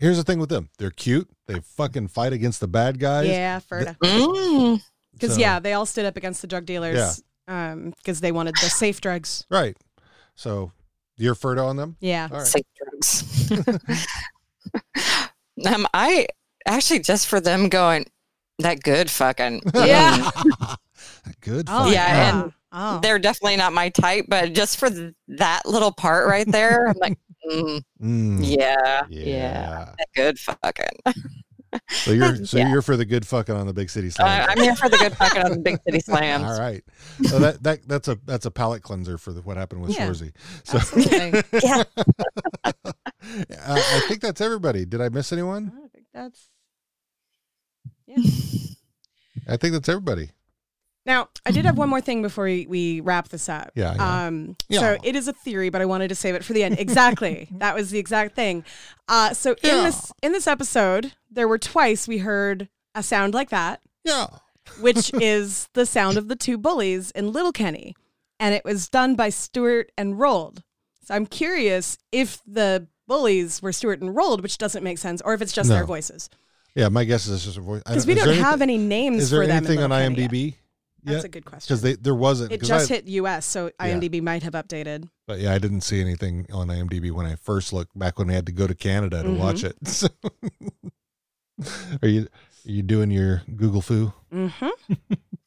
Here's the thing with them: they're cute. They fucking fight against the bad guys. Yeah, Ferda. Mm. Because So- yeah, they all stood up against the drug dealers. Um, because they wanted the safe drugs. Right. So you're Ferda on them. Yeah. All right. Safe drugs. um, I actually just for them going that good fucking Yeah. Good. Oh fucking- Yeah, oh. and oh. they're definitely not my type, but just for that little part right there, I'm like, mm, Mm, yeah, yeah, yeah. good fucking. So you're so Yeah. you're for the good fucking on the big city slam. slams. I'm here for the good fucking on the big city slams. All right. So that that that's a that's a palate cleanser for the, what happened with Yeah. Shoresy. So Yeah. uh, I think that's everybody. Did I miss anyone? I think that's yeah. I think that's everybody. Now, I did have one more thing before we, we wrap this up. Yeah, yeah. Um, Yeah. So it is a theory, but I wanted to save it for the end. Exactly. that was the exact thing. Uh, so in Yeah. this in this episode, there were twice we heard a sound like that, Yeah. which is the sound of the two bullies in Letterkenny, and it was done by Stewart and Roald. So I'm curious if the bullies were Stewart and Roald, which doesn't make sense, or if it's just their voices, Yeah. My guess is it's just a voice. Because we don't there have anything- any names Is there in anything on IMDb? Yet. That's a good question. Because they there wasn't. It just I- hit US, so Yeah. IMDb might have updated. But yeah, I didn't see anything on IMDb when I first looked back when I had to go to Canada to Mhm. watch it. So are you are you doing your Google foo? Mm-hmm.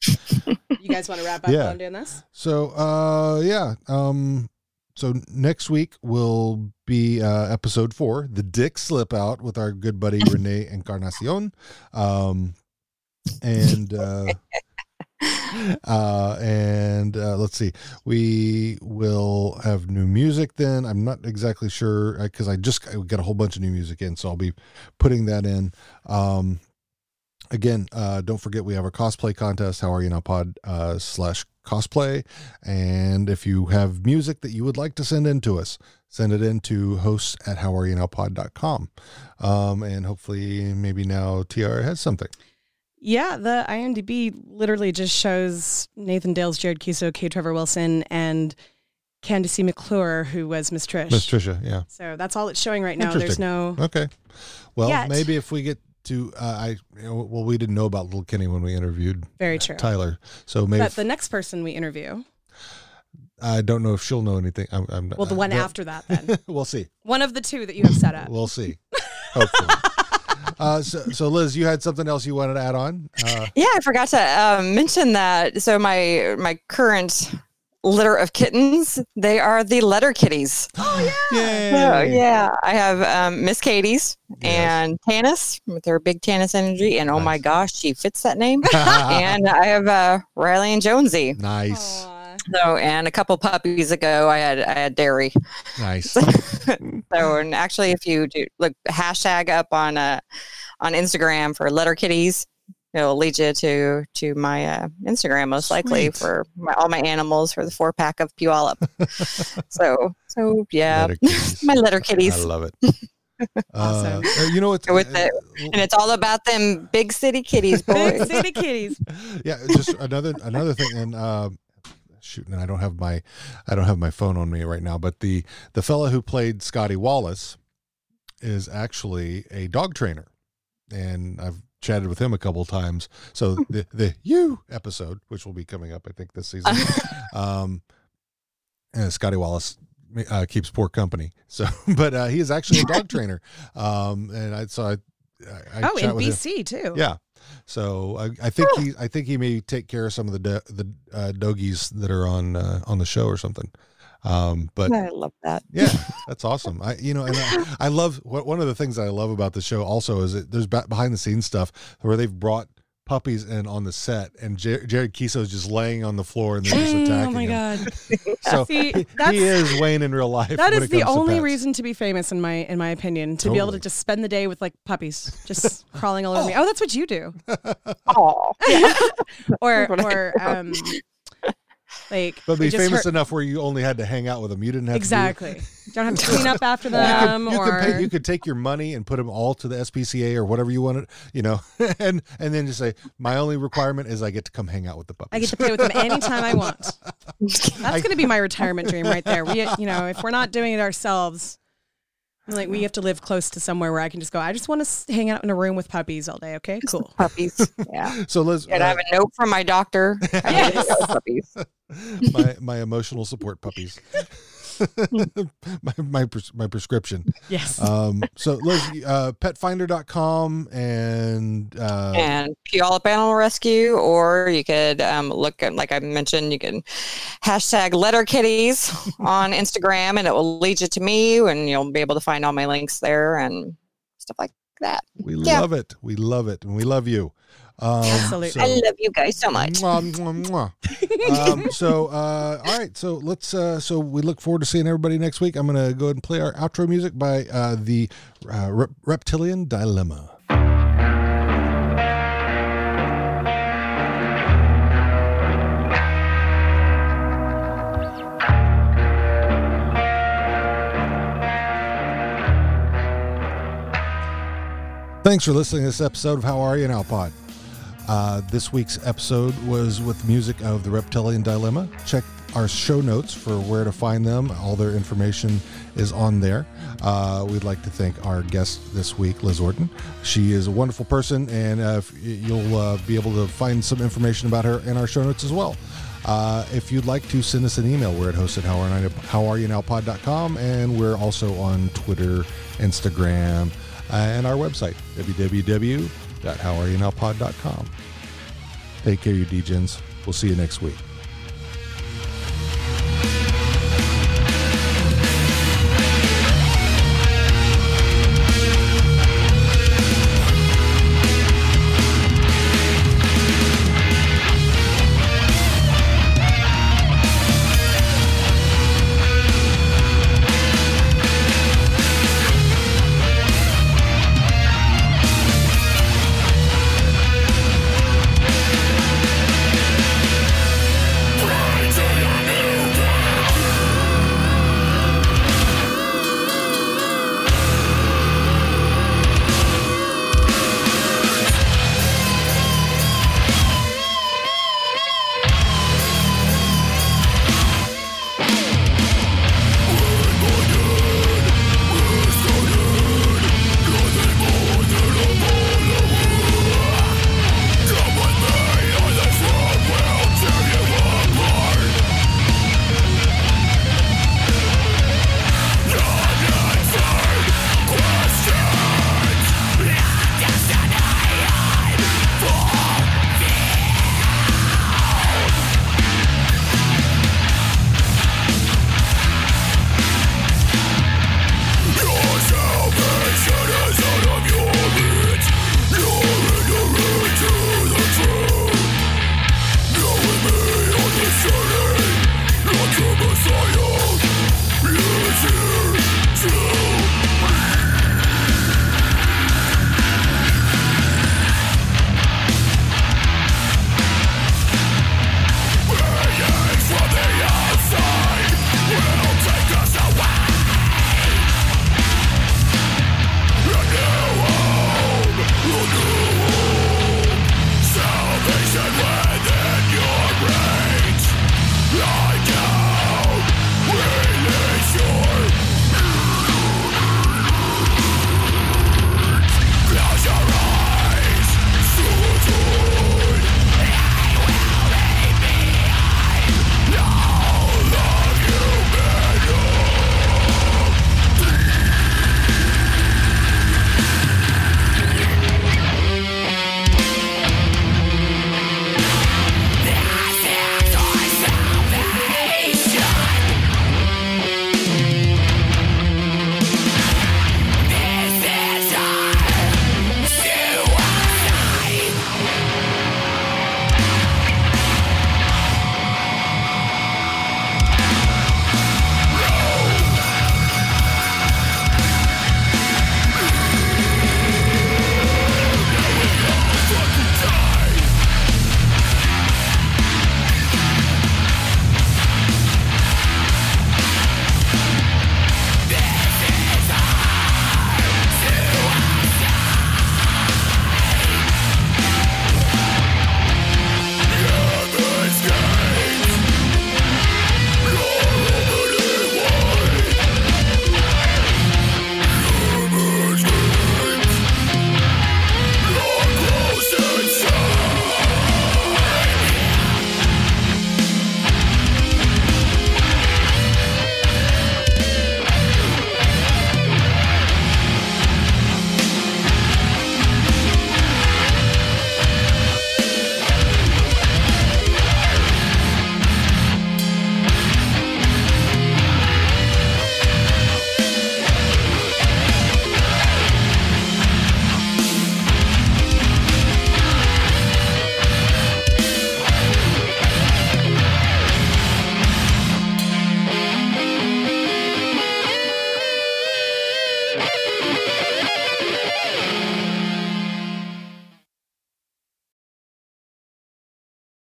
you guys want to wrap up Yeah. on doing this? So uh yeah. Um so next week will be uh episode four, the dick slip out with our good buddy Renee Encarnacion. Um and uh uh and uh let's see. We will have new music then. I'm not exactly sure because i just I got a whole bunch of new music in so i'll be putting that in. Um again uh don't forget we have our cosplay contest how are you now pod uh slash cosplay. And if you have music that you would like to send in to us send it in to hosts at how are you now pod.com um and hopefully maybe now tiara has something Yeah, the IMDb literally just shows Nathan Dales, Jared Keeso, K. Trevor Wilson, and Candace McClure, who was Miss Trish. miss trisha yeah So that's all it's showing right now. There's no. Okay. Well, Yet. maybe if we get to, uh, I, you know, well, we didn't know about Letterkenny when we interviewed Very true. Tyler, so maybe But if- the next person we interview, I don't know if she'll know anything. I'm, I'm well, the one don't- after that, then we'll see. one of the two that you have set up. We'll see. Hopefully. Uh, so, so Liz, you had something else you wanted to add on? Uh, Yeah, I forgot to um, mention that. So my my current litter of kittens, they are the letter kitties. yay. So yeah, I have um, Miss Katie's Yes. and Tanis with her big Tanis energy, and oh my gosh, she fits that name. and I have uh, Riley and Jonesy. Nice, So and a couple puppies ago, I had I had Dairy. nice. So and actually, if you do look hashtag up on uh on Instagram for letter kitties, it'll lead you to to my uh, Instagram most likely Sweet. for my, all my animals for the four pack of Puyallup. so so yeah, Letter my letter kitties. I love it. Awesome. Uh, you know what? With it. And it's all about them big city kitties, Big city kitties. yeah, just another another thing, and um, shoot, and I don't have my I don't have my phone on me right now, but the the fella who played Scotty Wallace is actually a dog trainer, and I've chatted with him a couple times. So the the you episode, which will be coming up, I think this season, um, and Scotty Wallace. Uh, keeps poor company. So, but uh, he is actually a dog trainer, um, and I so I, I, I Oh, in with him. Too. Yeah. So I, I think he I think he may take care of some of the do, the uh, doggies that are on uh, on the show or something. Um, but I love that. yeah, that's awesome. I you know and I, I love what one of the things I love about the show also is that there's behind the scenes stuff where they've brought puppies in on the set and Jer- Jared Keeso is just laying on the floor and they're just attacking Oh my him. god. So See, he, that's- he is Wayne in real life. That when is it the comes to only pets. reason to be famous in my in my opinion. To be able to just spend the day with like puppies just crawling all over me. Oh, that's what you do. Oh, Or That's what I or um like But be famous hurt- enough where you only had to hang out with them. You didn't have to do- Exactly. Don't have to clean up after you could, them you, or could pay, you could take your money and put them all to the SPCA or whatever you wanted, you know, and and then just say my only requirement is I get to come hang out with the puppies. I get to play with them anytime I want. That's going to be my retirement dream right there. We, you know, if we're not doing it ourselves, like we have to live close to somewhere where I can just go. I just want to hang out in a room with puppies all day. Okay, cool. puppies. Yeah. so Liz, And I have a note from my doctor. I Yes. puppies. my my emotional support puppies. my my, pres- my prescription. Yes. Um, so Liz, uh, petfinder.com and uh, and Puyallup Animal Rescue, or you could um, look at, like I mentioned, you can hashtag letter kitties on Instagram and it will lead you to me and you'll be able to find all my links there and stuff like that. we Yeah. love it. We love it, and we love you. Um, Absolutely. so- I love you guys so much. Mwah, mwah, mwah. um, so uh, all right so let's uh, so we look forward to seeing everybody next week i'm gonna go ahead and play our outro music by uh, the uh, Rep- reptilian dilemma Thanks for listening to this episode of How Are You Now Pod. Uh, this week's episode was with music of the Reptilian Dilemma. Check our show notes for where to find them. All their information is on there. Uh, we'd like to thank our guest this week, Liz Orton. She is a wonderful person, and uh, you'll uh, be able to find some information about her in our show notes as well. Uh, if you'd like to send us an email, we're at host at how are, how are you now pod.com, and we're also on Twitter, Instagram, uh, and our website, www.howareyounowpod.com. Take care, you DJs. We'll see you next week.